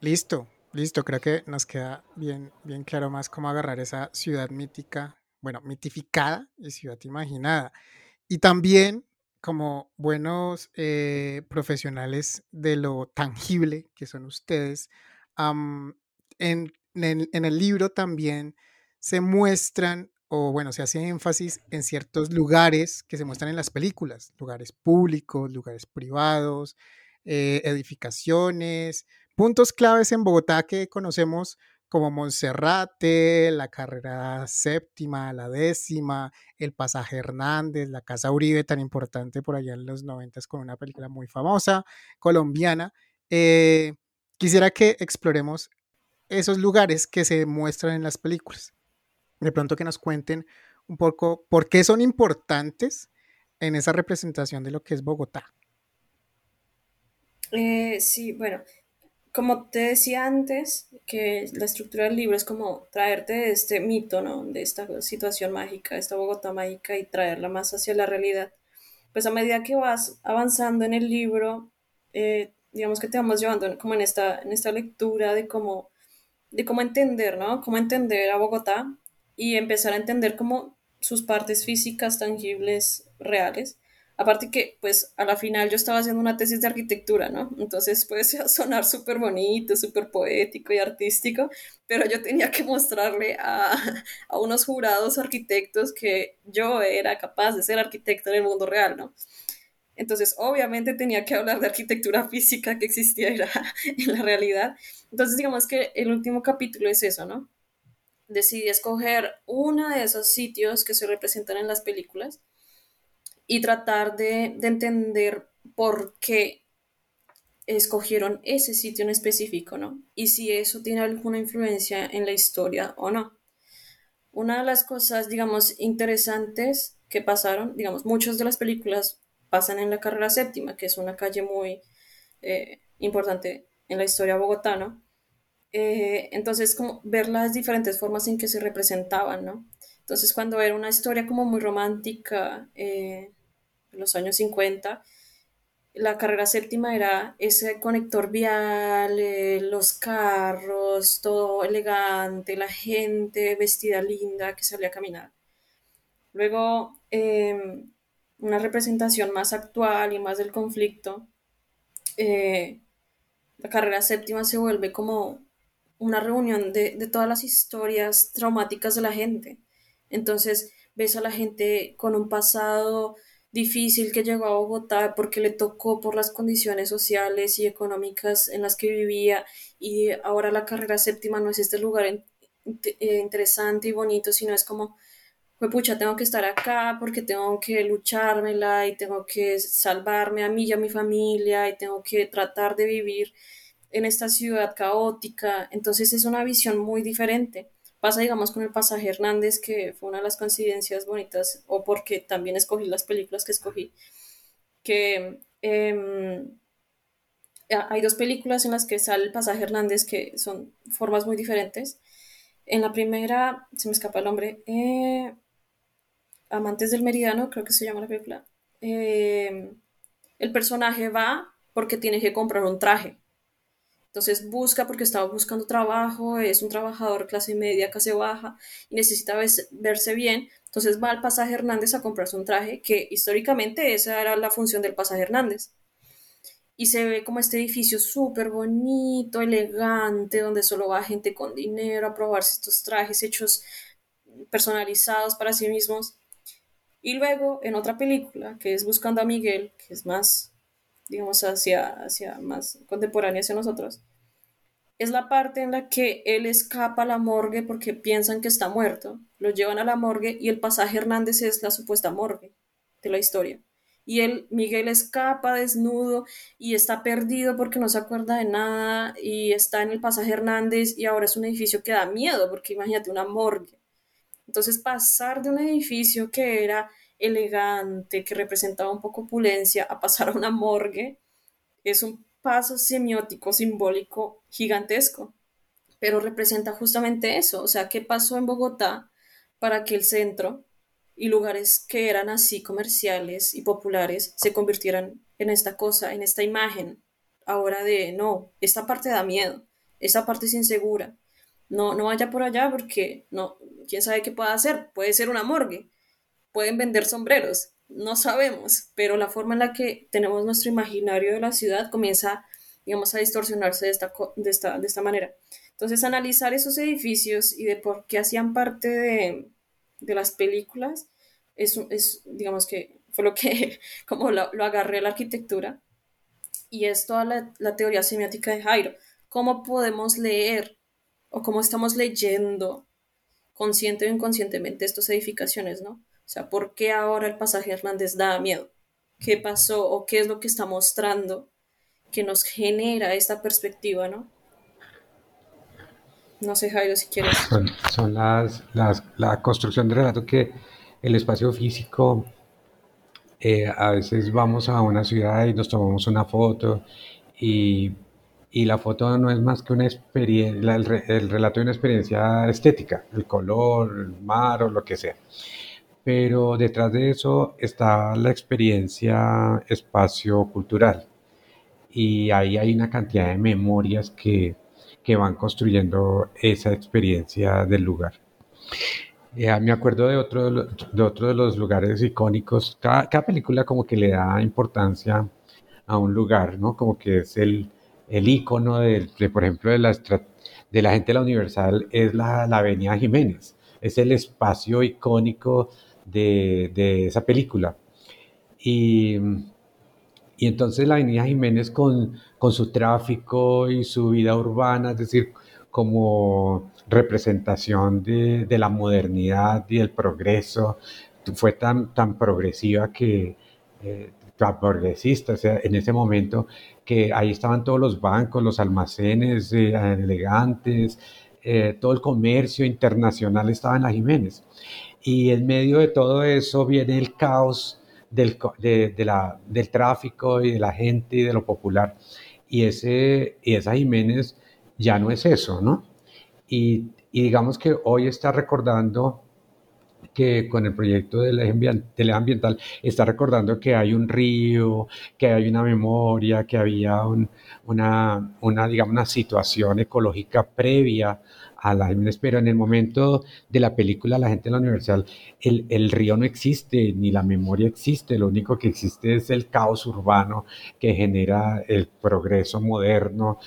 listo, listo. Creo que nos queda bien, bien claro más cómo agarrar esa ciudad mítica, bueno, mitificada y ciudad imaginada. Y también como buenos eh, profesionales de lo tangible que son ustedes, en, en el libro también se muestran o bueno, se hace énfasis en ciertos lugares que se muestran en las películas, lugares públicos, lugares privados, eh, edificaciones, puntos claves en Bogotá que conocemos como Monserrate, la carrera séptima, la décima, el pasaje Hernández, la Casa Uribe, tan importante por allá en los noventas con una película muy famosa, colombiana. Eh, quisiera que exploremos esos lugares que se muestran en las películas. De pronto que nos cuenten un poco por qué son importantes en esa representación de lo que es Bogotá. Eh, sí, bueno, como te decía antes, que la estructura del libro es como traerte este mito, ¿no? De esta situación mágica, esta Bogotá mágica y traerla más hacia la realidad. Pues a medida que vas avanzando en el libro, eh, digamos que te vamos llevando como en esta, en esta lectura de cómo, de cómo entender, ¿no? Cómo entender a Bogotá y empezar a entender cómo sus partes físicas, tangibles, reales, Aparte que, pues, a la final yo estaba haciendo una tesis de arquitectura, ¿no? Entonces puede sonar súper bonito, súper poético y artístico, pero yo tenía que mostrarle a, a, unos jurados arquitectos que yo era capaz de ser arquitecto en el mundo real, ¿no? Entonces, obviamente tenía que hablar de arquitectura física que existiera en la realidad. Entonces, digamos que el último capítulo es eso, ¿no? Decidí escoger uno de esos sitios que se representan en las películas y tratar de, entender por qué escogieron ese sitio en específico, ¿no? Y si eso tiene alguna influencia en la historia o no. Una de las cosas, digamos, interesantes que pasaron, digamos, muchas de las películas pasan en la carrera séptima, que es una calle muy eh, importante en la historia bogotana. Eh, entonces, como ver las diferentes formas en que se representaban, ¿no? Entonces, cuando era una historia como muy romántica, eh, en los años 50, la carrera séptima era ese conector vial, eh, los carros, todo elegante, la gente vestida linda que salía a caminar. Luego, em, una representación más actual y más del conflicto, eh, la carrera séptima se vuelve como una reunión de, de todas las historias traumáticas de la gente. Entonces, ves a la gente con un pasado difícil que llegó a Bogotá porque le tocó por las condiciones sociales y económicas en las que vivía y ahora la carrera séptima no es este lugar eh, interesante y bonito, sino es como, pues pucha, tengo que estar acá porque tengo que luchármela y tengo que salvarme a mí y a mi familia y tengo que tratar de vivir en esta ciudad caótica. Entonces es una visión muy diferente. Pasa, digamos, con el pasaje Hernández, que fue una de las coincidencias bonitas, o porque también escogí las películas que escogí, que em, hay dos películas en las que sale el pasaje Hernández que son formas muy diferentes. En la primera, se me escapa el nombre, eh, Amantes del Meridiano, creo que se llama la película. Em, el personaje va porque tiene que comprar un traje entonces busca porque estaba buscando trabajo, es un trabajador clase media, clase baja y necesita verse bien. Entonces va al pasaje Hernández a comprarse un traje que históricamente esa era la función del pasaje Hernández. Y se ve como este edificio súper bonito, elegante, donde solo va gente con dinero a probarse estos trajes hechos personalizados para sí mismos. Y luego en otra película, que es Buscando a Miguel, que es más digamos, hacia, hacia más contemporánea hacia nosotros, es la parte en la que él escapa a la morgue porque piensan que está muerto. Lo llevan a la morgue y el pasaje Hernández es la supuesta morgue de la historia. y él, Miguel escapa desnudo y está perdido porque no se acuerda de nada y está en el pasaje Hernández y ahora es un edificio que da miedo porque imagínate una morgue. Entonces pasar de un edificio que era elegante, que representaba un poco opulencia, a pasar a una morgue, es un paso semiótico, simbólico gigantesco, pero representa justamente eso, o sea, ¿qué pasó en Bogotá para que el centro y lugares que eran así comerciales y populares se convirtieran en esta cosa, en esta imagen, ahora de, no, esta parte da miedo, esta parte es insegura, no, no vaya por allá porque, no, quién sabe qué pueda hacer, puede ser una morgue, pueden vender sombreros, no sabemos, pero la forma en la que tenemos nuestro imaginario de la ciudad comienza, digamos, a distorsionarse de esta, de esta, de esta manera. Entonces, analizar esos edificios y de por qué hacían parte de, de las películas es, es, digamos que fue lo que, como lo, lo agarré la arquitectura, y es toda la, la teoría semiótica de Jairo. ¿Cómo podemos leer o cómo estamos leyendo consciente o inconscientemente estas edificaciones, ¿no? O sea, ¿por qué ahora el pasaje Hernández da miedo? ¿Qué pasó o qué es lo que está mostrando que nos genera esta perspectiva, no? No sé, Jairo, si quieres. Son, las, la construcción de relato que el espacio físico, eh, a veces vamos a una ciudad y nos tomamos una foto y, y la foto no es más que una experiencia, el, el relato de una experiencia estética, el color, el mar o lo que sea pero detrás de eso está la experiencia espacio-cultural. Y ahí hay una cantidad de memorias que, que van construyendo esa experiencia del lugar. Eh, me acuerdo de otro de, otro de los lugares icónicos. Cada, película como que le da importancia a un lugar, ¿no? Como que es el, el ícono de, por ejemplo, de la, de la gente de la Universal es la, la Avenida Jiménez. Es el espacio icónico de, esa película. Y, y, entonces la Avenida Jiménez con, con su tráfico y su vida urbana, es decir, como representación de, de la modernidad y el progreso, fue tan, tan progresiva que, eh, progresista, o sea, en ese momento que ahí estaban todos los bancos, los almacenes eh, elegantes, eh, todo el comercio internacional estaba en la Jiménez. Y en medio de todo eso viene el caos del, de, la, del tráfico y de la gente y de lo popular. Y, ese, y esa Jiménez ya no es eso, ¿no? Y, y digamos que hoy está recordando que con el proyecto de eje ambiental está recordando que hay un río, que hay una memoria, que había una, una, digamos, una situación ecológica previa a la pero en el momento de la película La gente en la universal, el, el, río no existe, ni la memoria existe, lo único que existe es el caos urbano que genera el progreso moderno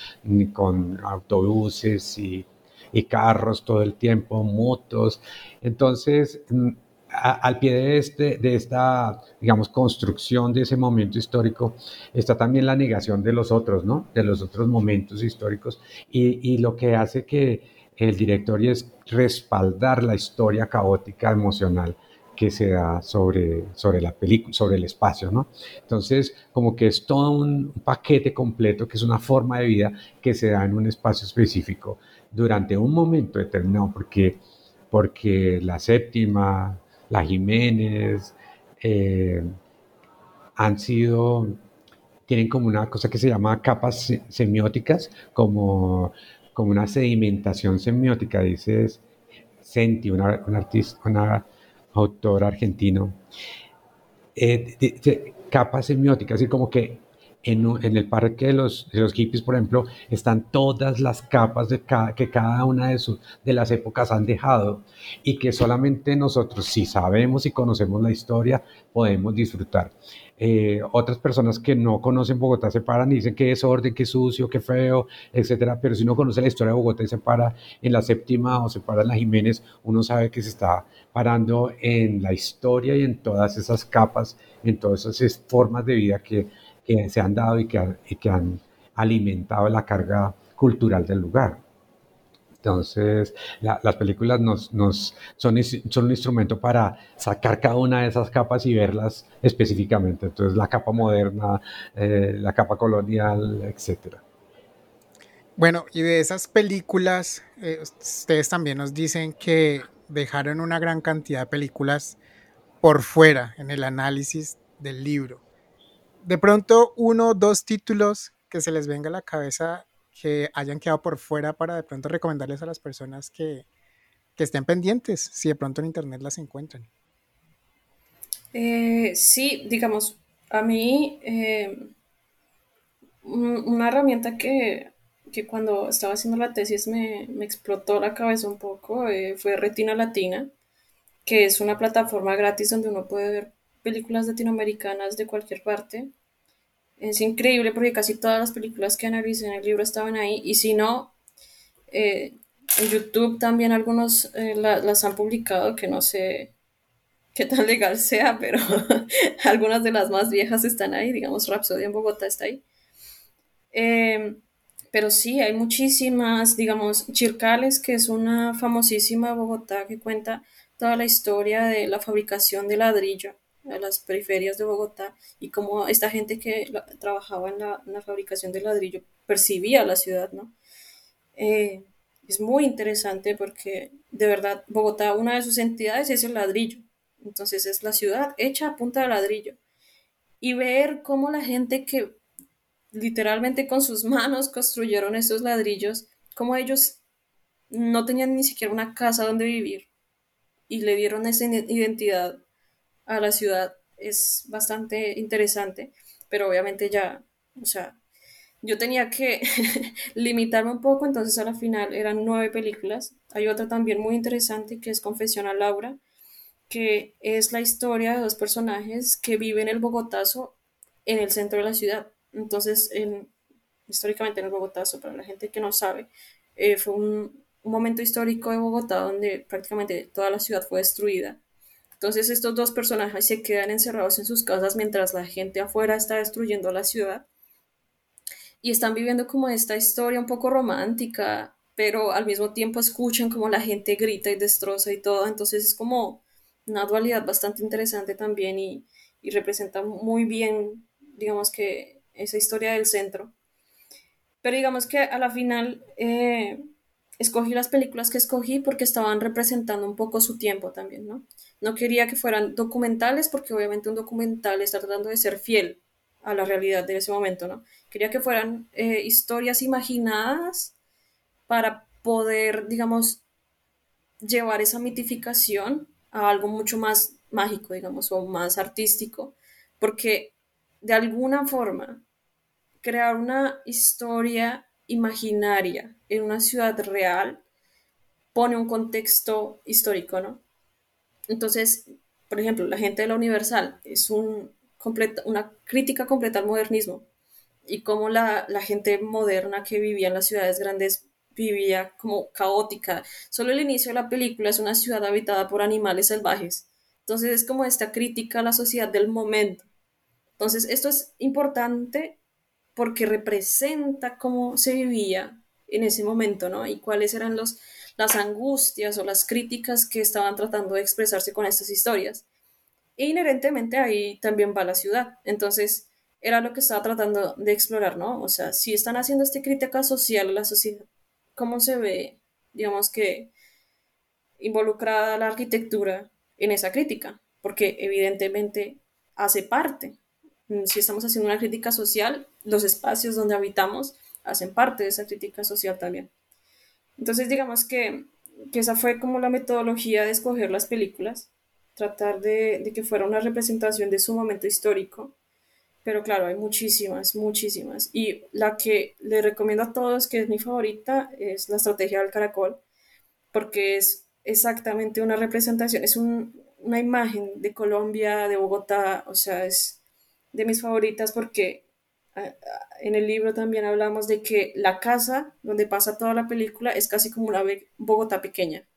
con autobuses y, y carros todo el tiempo, motos. Entonces, mm, al pie de, este, de esta, digamos, construcción de ese momento histórico, está también la negación de los otros, ¿no? De los otros momentos históricos y, y lo que hace que el directorio es respaldar la historia caótica emocional que se da sobre, sobre la película, sobre el espacio, ¿no? Entonces, como que es todo un paquete completo, que es una forma de vida que se da en un espacio específico durante un momento determinado, porque, porque la séptima, la Jiménez, eh, han sido, tienen como una cosa que se llama capas semióticas, como como una sedimentación semiótica, dice Senti, una, un artista, una autor argentino, eh, capa semiótica, así como que en, en, el parque de los, de los hippies, por ejemplo, están todas las capas de que cada una de, sus, de las épocas han dejado y que solamente nosotros, si sabemos y conocemos la historia, podemos disfrutar. Eh, otras personas que no conocen Bogotá se paran y dicen que es orden, que sucio, que feo, etcétera. Pero si uno conoce la historia de Bogotá y se para en la séptima o se para en la Jiménez, uno sabe que se está parando en la historia y en todas esas capas, en todas esas formas de vida que, que se han dado y que, y que han alimentado la carga cultural del lugar. Entonces, las películas nos, nos son, son, un instrumento para sacar cada una de esas capas y verlas específicamente. Entonces, la capa moderna, eh, la capa colonial, etc. Bueno, y de esas películas, eh, ustedes también nos dicen que dejaron una gran cantidad de películas por fuera en el análisis del libro. De pronto, uno o dos títulos que se les venga a la cabeza que hayan quedado por fuera para de pronto recomendarles a las personas que, estén pendientes, si de pronto en internet las encuentran. Eh, sí, digamos, a mí eh, una herramienta que, cuando estaba haciendo la tesis me, explotó la cabeza un poco eh, fue Retina Latina, que es una plataforma gratis donde uno puede ver películas latinoamericanas de cualquier parte es increíble porque casi todas las películas que analicé en el libro estaban ahí y si no, eh, en YouTube también algunos eh, las han publicado que no sé qué tan legal sea, pero algunas de las más viejas están ahí, digamos Rhapsody en Bogotá está ahí. Em, pero sí, hay muchísimas, digamos, Chircales, que es una famosísima Bogotá que cuenta toda la historia de la fabricación de ladrillo a las periferias de Bogotá y cómo esta gente que trabajaba en la, fabricación de ladrillo percibía la ciudad, ¿no? Eh, es muy interesante porque de verdad Bogotá, una de sus entidades es el ladrillo, entonces es la ciudad hecha a punta de ladrillo y ver cómo la gente que literalmente con sus manos construyeron estos ladrillos, cómo ellos no tenían ni siquiera una casa donde vivir y le dieron esa identidad a la ciudad es bastante interesante, pero obviamente ya, o sea, yo tenía que limitarme un poco, entonces a la final eran nueve películas. Hay otra también muy interesante que es Confesión a Laura, que es la historia de dos personajes que viven el Bogotazo en el centro de la ciudad. Entonces, históricamente en el Bogotazo, para la gente que no sabe, eh, fue un, un momento histórico de Bogotá donde prácticamente toda la ciudad fue destruida entonces estos dos personajes se quedan encerrados en sus casas mientras la gente afuera está destruyendo la ciudad y están viviendo como esta historia un poco romántica, pero al mismo tiempo escuchan como la gente grita y destroza y todo, entonces es como una dualidad bastante interesante también y, representa muy bien, digamos que, esa historia del centro. Pero digamos que a la final eh, escogí las películas que escogí porque estaban representando un poco su tiempo también, ¿no? No quería que fueran documentales porque obviamente un documental está tratando de ser fiel a la realidad de ese momento, ¿no? Quería que fueran eh, historias imaginadas para poder, digamos, llevar esa mitificación a algo mucho más mágico, digamos, o más artístico, porque de alguna forma crear una historia imaginaria en una ciudad real pone un contexto histórico, ¿no? Entonces, por ejemplo, la gente de la Universal es un una crítica completa al modernismo y cómo la, gente moderna que vivía en las ciudades grandes vivía como caótica. Solo el inicio de la película es una ciudad habitada por animales salvajes. Entonces es como esta crítica a la sociedad del momento. Entonces esto es importante porque representa cómo se vivía en ese momento, ¿no? Y cuáles eran los, las angustias o las críticas que estaban tratando de expresarse con estas historias. E inherentemente ahí también va la ciudad. Entonces, era lo que estaba tratando de explorar, ¿no? O sea, si están haciendo esta crítica social a la sociedad, ¿cómo se ve, digamos que, involucrada la arquitectura en esa crítica? Porque evidentemente hace parte. Si estamos haciendo una crítica social, los espacios donde habitamos hacen parte de esa crítica social también. Entonces, digamos que, esa fue como la metodología de escoger las películas, tratar de, que fuera una representación de su momento histórico. Pero claro, hay muchísimas, muchísimas. Y la que le recomiendo a todos, que es mi favorita, es La Estrategia del Caracol, porque es exactamente una representación, es una imagen de Colombia, de Bogotá, o sea, es de mis favoritas porque en el libro también hablamos de que la casa donde pasa toda la película es casi como una Bogotá pequeña,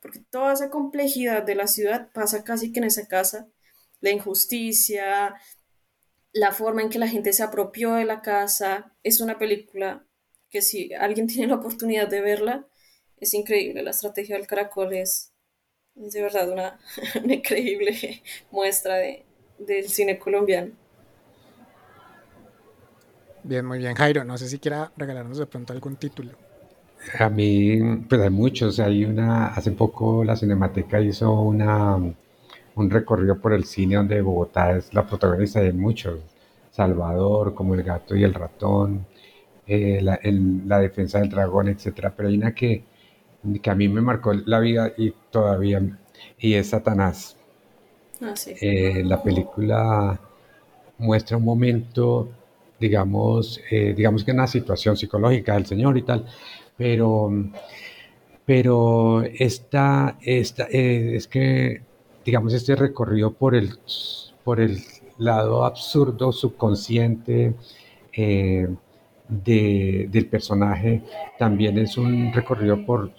porque toda esa complejidad de la ciudad pasa casi que en esa casa, la injusticia, la forma en que la gente se apropió de la casa, es una película que si alguien tiene la oportunidad de verla, es increíble. La estrategia del caracol es, de verdad una, increíble muestra de, del cine colombiano. Bien, muy bien, Jairo. No sé si quiera regalarnos de pronto algún título. A mí, pues hay muchos. Hay una, hace poco la Cinemateca hizo una, un recorrido por el cine donde Bogotá es la protagonista de muchos. Salvador, como El gato y el ratón, eh, la, la, defensa del dragón, etcétera. Pero hay una que, que a mí me marcó la vida y todavía, y es Satanás. Ah, sí. Eh, la película muestra un momento, digamos, eh, digamos que una situación psicológica del Señor y tal, pero, pero esta, esta es que, digamos, este recorrido por el, por el lado absurdo, subconsciente, eh, del personaje también es un recorrido por,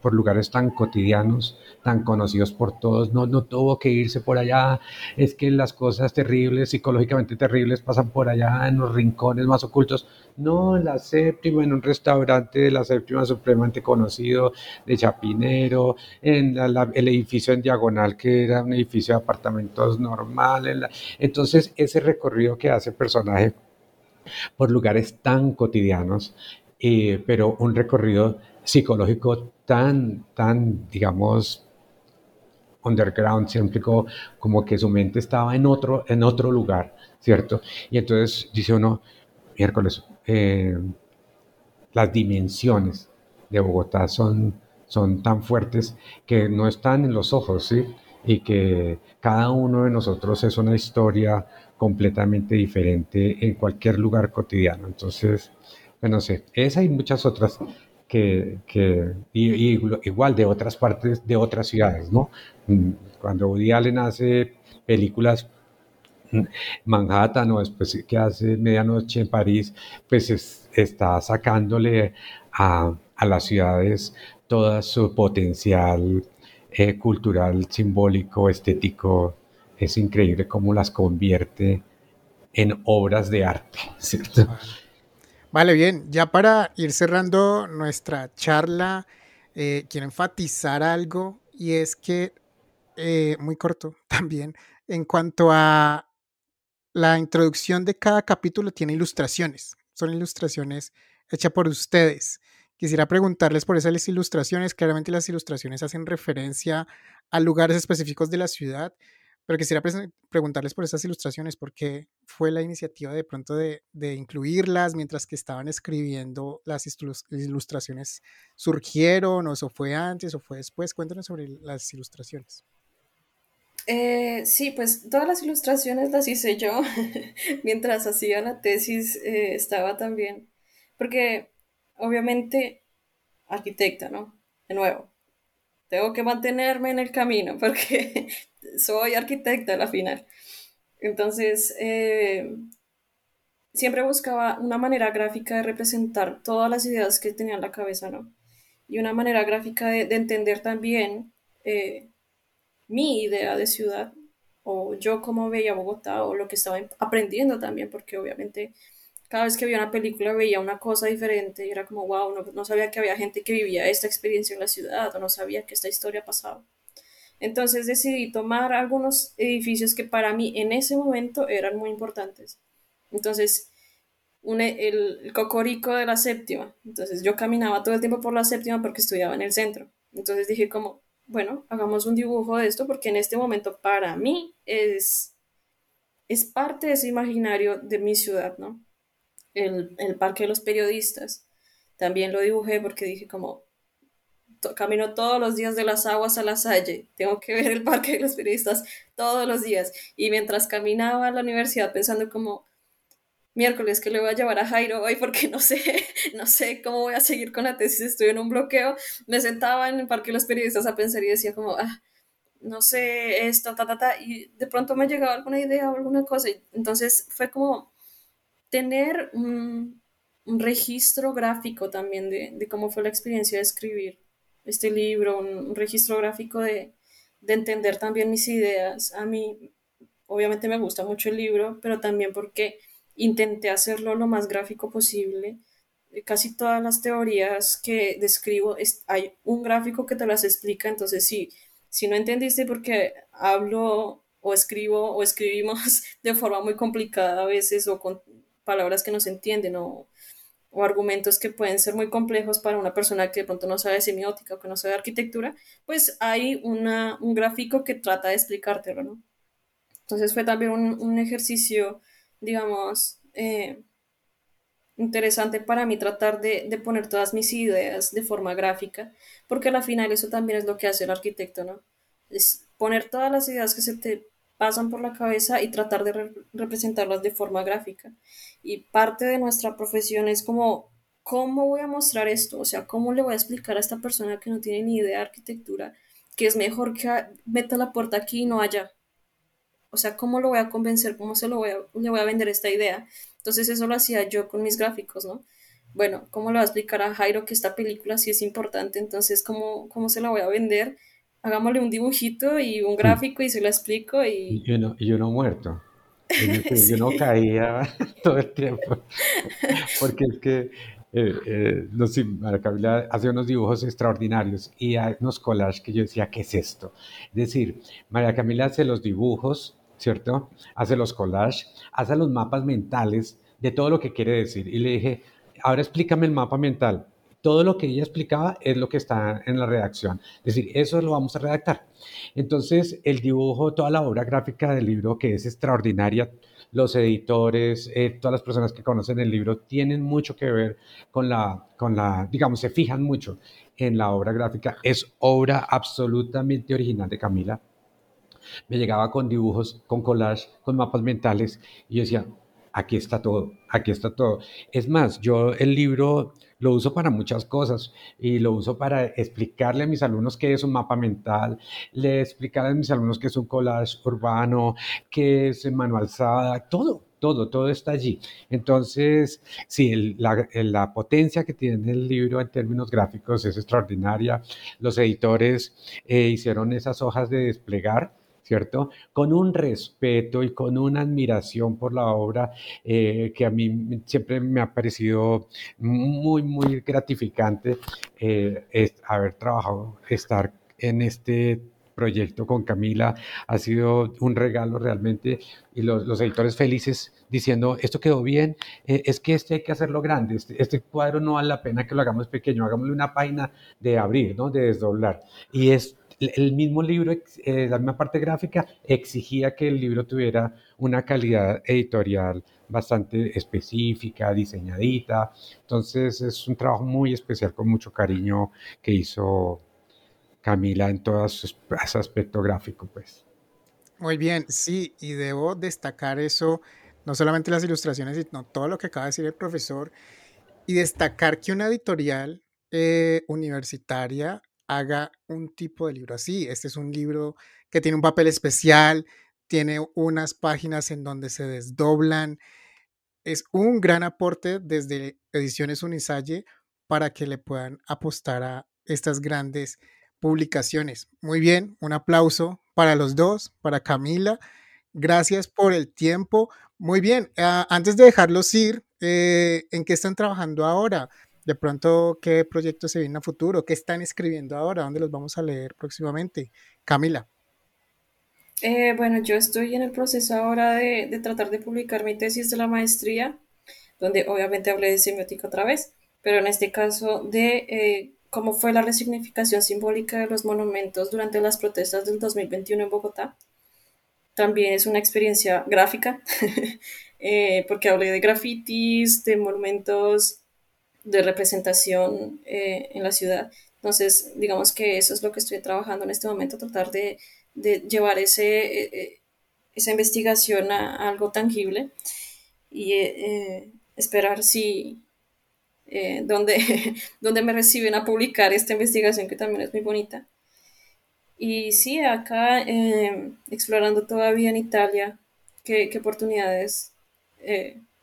por lugares tan cotidianos, tan conocidos por todos. No, no tuvo que irse por allá. Es que las cosas terribles, psicológicamente terribles, pasan por allá en los rincones más ocultos. No, en la séptima, en un restaurante de la séptima supremamente conocido de Chapinero, en el edificio en diagonal que era un edificio de apartamentos normal. entonces, ese recorrido que hace el personaje por lugares tan cotidianos, eh, pero un recorrido psicológico tan, tan, digamos, underground, siempre como, que su mente estaba en otro, en otro lugar, ¿cierto? Y entonces dice uno, miércoles, eh, las dimensiones de Bogotá son, son tan fuertes que no están en los ojos, ¿sí? Y que cada uno de nosotros es una historia completamente diferente en cualquier lugar cotidiano. Entonces, bueno, no sé, esa y muchas otras que, que igual de otras partes, de otras ciudades, ¿no? Mm, cuando Woody Allen hace películas mm, Manhattan o después que hace Medianoche en París, pues está sacándole a, a, las ciudades todo su potencial eh, cultural, simbólico, estético, es increíble cómo las convierte en obras de arte, ¿cierto? Vale, bien, ya para ir cerrando nuestra charla, eh, quiero enfatizar algo y es que, eh, muy corto también, en cuanto a la introducción de cada capítulo tiene ilustraciones, son ilustraciones hechas por ustedes. Quisiera preguntarles por esas ilustraciones, claramente las ilustraciones hacen referencia a lugares específicos de la ciudad, pero quisiera preguntarles por estas ilustraciones, ¿por qué fue la iniciativa de pronto de, incluirlas mientras que estaban escribiendo las ilustraciones? ¿Surgieron o eso fue antes o fue después? Cuéntanos sobre las ilustraciones. Eh, sí, pues todas las ilustraciones las hice yo mientras hacía la tesis, eh, estaba también, porque obviamente arquitecta, ¿no? De nuevo, tengo que mantenerme en el camino porque soy arquitecta a la final. Entonces, eh, siempre buscaba una manera gráfica de representar todas las ideas que tenía en la cabeza, ¿no? Y una manera gráfica de, entender también eh, mi idea de ciudad, o yo cómo veía Bogotá, o lo que estaba aprendiendo también, porque obviamente cada vez que veía una película veía una cosa diferente y era como, wow, no, no sabía que había gente que vivía esta experiencia en la ciudad, o no sabía que esta historia pasaba. Entonces decidí tomar algunos edificios que para mí en ese momento eran muy importantes. Entonces, el, cocorico de la séptima. Entonces yo caminaba todo el tiempo por la séptima porque estudiaba en el centro. Entonces dije como, bueno, hagamos un dibujo de esto porque en este momento para mí es, es parte de ese imaginario de mi ciudad, ¿no? El, el parque de los periodistas. También lo dibujé porque dije como, camino todos los días de las aguas a la Salle, tengo que ver el parque de los periodistas todos los días. Y mientras caminaba a la universidad pensando como, miércoles que le voy a llevar a Jairo hoy porque no sé, no sé cómo voy a seguir con la tesis, estoy en un bloqueo, me sentaba en el parque de los periodistas a pensar y decía como, ah, no sé esto, ta, ta, ta, y de pronto me llegaba alguna idea o alguna cosa. Entonces fue como tener un, un registro gráfico también de, de cómo fue la experiencia de escribir este libro, un, registro gráfico de, entender también mis ideas. A mí, obviamente me gusta mucho el libro, pero también porque intenté hacerlo lo más gráfico posible casi todas las teorías que describo, hay un gráfico que te las explica, entonces sí, si no entendiste porque hablo o escribo o escribimos de forma muy complicada a veces o con palabras que no se entienden o, o argumentos que pueden ser muy complejos para una persona que de pronto no sabe semiótica o que no sabe arquitectura, pues hay una, un gráfico que trata de explicártelo, ¿no? Entonces fue también un, un ejercicio, digamos, eh, interesante para mí tratar de, de, poner todas mis ideas de forma gráfica, porque al final eso también es lo que hace el arquitecto, ¿no? Es poner todas las ideas que se te pasan por la cabeza y tratar de re representarlas de forma gráfica. Y parte de nuestra profesión es como, ¿cómo voy a mostrar esto? O sea, ¿cómo le voy a explicar a esta persona que no tiene ni idea de arquitectura que es mejor que meta la puerta aquí y no allá? O sea, ¿cómo lo voy a convencer? ¿Cómo se lo voy a, le voy a vender esta idea? Entonces eso lo hacía yo con mis gráficos, ¿no? Bueno, ¿cómo le voy a explicar a Jairo que esta película sí es importante? Entonces, ¿cómo, cómo se la voy a vender? Hagámosle un dibujito y un gráfico y se lo explico y... Y uno, y uno muerto. sí. Yo no caía todo el tiempo. Porque es que eh, eh, María Camila hace unos dibujos extraordinarios y hay unos collages que yo decía, ¿qué es esto? Es decir, María Camila hace los dibujos ¿cierto? Hace los collages, hace los mapas mentales de todo lo que quiere decir. Y le dije, ahora explícame el mapa mental. Todo lo que ella explicaba es lo que está en la redacción. Es decir, eso lo vamos a redactar. Entonces, el dibujo, toda la obra gráfica del libro, que es extraordinaria, los editores, eh, todas las personas que conocen el libro, tienen mucho que ver con la, con la, digamos, se fijan mucho en la obra gráfica. Es obra absolutamente original de Camila me llegaba con dibujos, con collage, con mapas mentales y yo decía, aquí está todo, aquí está todo. Es más, yo el libro lo uso para muchas cosas y lo uso para explicarle a mis alumnos qué es un mapa mental, le explicarle a mis alumnos qué es un collage urbano, qué es manualzada, todo, todo, todo está allí. Entonces, sí, la, la, potencia que tiene el libro en términos gráficos es extraordinaria. Los editores eh, hicieron esas hojas de desplegar ¿cierto? Con un respeto y con una admiración por la obra eh, que a mí siempre me ha parecido muy, muy gratificante eh, haber trabajado, estar en este proyecto con Camila ha sido un regalo realmente y los, editores felices diciendo esto quedó bien, eh, es que este hay que hacerlo grande, este, este, cuadro no vale la pena que lo hagamos pequeño, hagámosle una página de abrir, ¿no? de desdoblar. Y es el mismo libro, eh, la misma parte gráfica, exigía que el libro tuviera una calidad editorial bastante específica, diseñadita. Entonces es un trabajo muy especial, con mucho cariño que hizo Camila en todo su aspecto gráfico, pues. Muy bien, sí, y debo destacar eso, no solamente las ilustraciones, sino todo lo que acaba de decir el profesor, y destacar que una editorial eh, universitaria haga un tipo de libro así. Este es un libro que tiene un papel especial, tiene unas páginas en donde se desdoblan. Es un gran aporte desde Ediciones Unisalle para que le puedan apostar a estas grandes publicaciones. Muy bien, un aplauso para los dos, para Camila. Gracias por el tiempo. Muy bien, ah, antes de dejarlos ir, eh, ¿en qué están trabajando ahora? De pronto qué proyectos se vienen a futuro, qué están escribiendo ahora, dónde los vamos a leer próximamente. Camila. Eh, bueno, yo estoy en el proceso ahora de, tratar de publicar mi tesis de la maestría, donde obviamente hablé de semiótica otra vez, pero en este caso de eh, cómo fue la resignificación simbólica de los monumentos durante las protestas del 2021 en Bogotá. También es una experiencia gráfica, eh, porque hablé de grafitis, de monumentos de representación eh, en la ciudad. Entonces, digamos que eso es lo que estoy trabajando en este momento, tratar de, llevar ese, eh, eh, esa investigación a, algo tangible y esperar si donde, donde me reciben a publicar esta investigación que también es muy bonita. Y sí, acá explorando todavía en Italia qué, qué oportunidades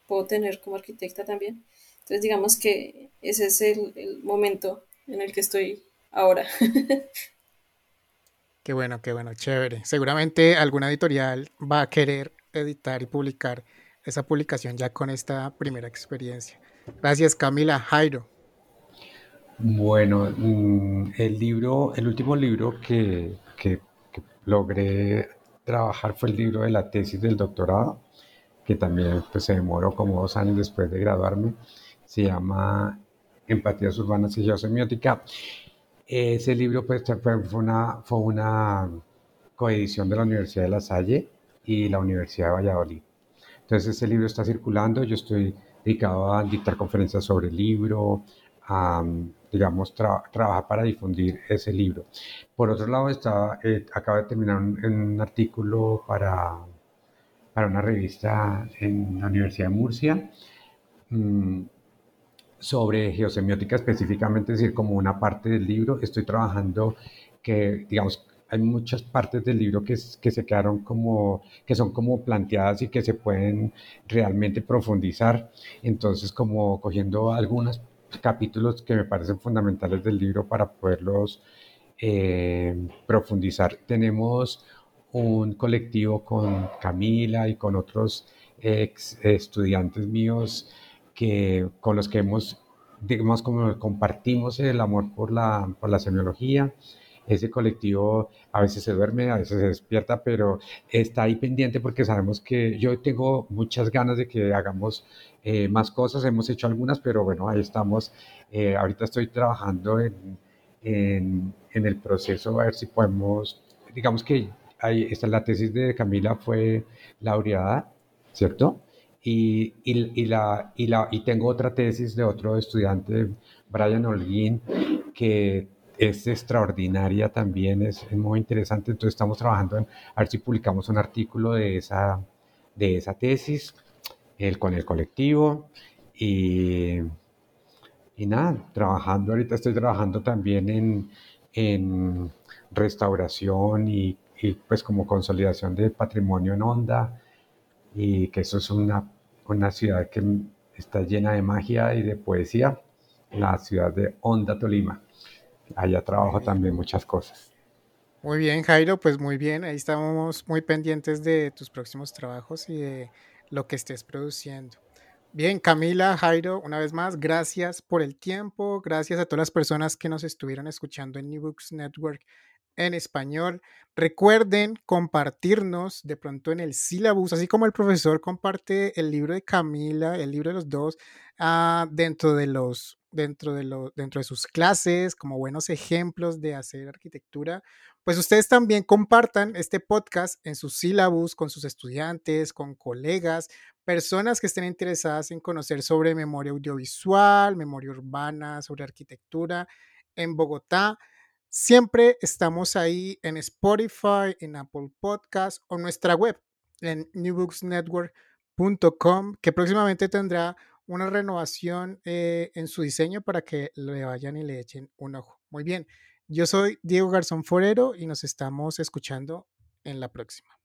puedo tener como arquitecta también. Entonces digamos que ese es el, momento en el que estoy ahora. Qué bueno, qué bueno, chévere. Seguramente alguna editorial va a querer editar y publicar esa publicación ya con esta primera experiencia. Gracias, Camila. Jairo. Bueno, mm, el libro, el último libro que, que, que logré trabajar fue el libro de la tesis del doctorado, que también pues, se demoró como dos años después de graduarme. Se llama Empatías Urbanas y Geosemiótica. Ese libro pues, fue, una, fue una coedición de la Universidad de La Salle y la Universidad de Valladolid. Entonces ese libro está circulando, yo estoy dedicado a dictar conferencias sobre el libro, a, digamos, trabajar para difundir ese libro. Por otro lado, está, eh, acaba de terminar un, artículo para, para una revista en la Universidad de Murcia mm, sobre geosemiótica específicamente, es decir, como una parte del libro. Estoy trabajando que, digamos, hay muchas partes del libro que, que se quedaron como, que son como planteadas y que se pueden realmente profundizar. Entonces, como cogiendo algunos capítulos que me parecen fundamentales del libro para poderlos eh, profundizar. Tenemos un colectivo con Camila y con otros ex estudiantes míos que, con los que hemos, digamos, como compartimos el amor por la, por la semiología ese colectivo a veces se duerme, a veces se despierta, pero está ahí pendiente porque sabemos que yo tengo muchas ganas de que hagamos eh, más cosas, hemos hecho algunas, pero bueno, ahí estamos. Eh, ahorita estoy trabajando en, en, el proceso a ver si podemos, digamos que ahí está la tesis de Camila fue laureada, ¿cierto? Y, y, y, la, y, la, y tengo otra tesis de otro estudiante, Brian Holguín, que es extraordinaria también, es, muy interesante. Entonces estamos trabajando en a ver si publicamos un artículo de esa, de esa tesis el, con el colectivo y, y nada, trabajando, ahorita estoy trabajando también en, en restauración y, y, pues como consolidación de patrimonio en Onda y que eso es una, una ciudad que está llena de magia y de poesía, la ciudad de Onda, Tolima allá trabajo también muchas cosas. Muy bien, Jairo, pues muy bien, ahí estamos muy pendientes de tus próximos trabajos y de lo que estés produciendo. Bien, Camila, Jairo, una vez más, gracias por el tiempo, gracias a todas las personas que nos estuvieron escuchando en New Books Network en español. Recuerden compartirnos de pronto en el sílabus, así como el profesor comparte el libro de Camila, el libro de los dos, uh, dentro de los dentro de, lo, dentro de sus clases como buenos ejemplos de hacer arquitectura, pues ustedes también compartan este podcast en sus sílabus con sus estudiantes, con colegas, personas que estén interesadas en conocer sobre memoria audiovisual, memoria urbana, sobre arquitectura en Bogotá. Siempre estamos ahí en Spotify, en Apple Podcast o nuestra web en newbooksnetwork.com, que próximamente tendrá una renovación eh, en su diseño para que le vayan y le echen un ojo. Muy bien, yo soy Diego Garzón Forero y nos estamos escuchando en la próxima.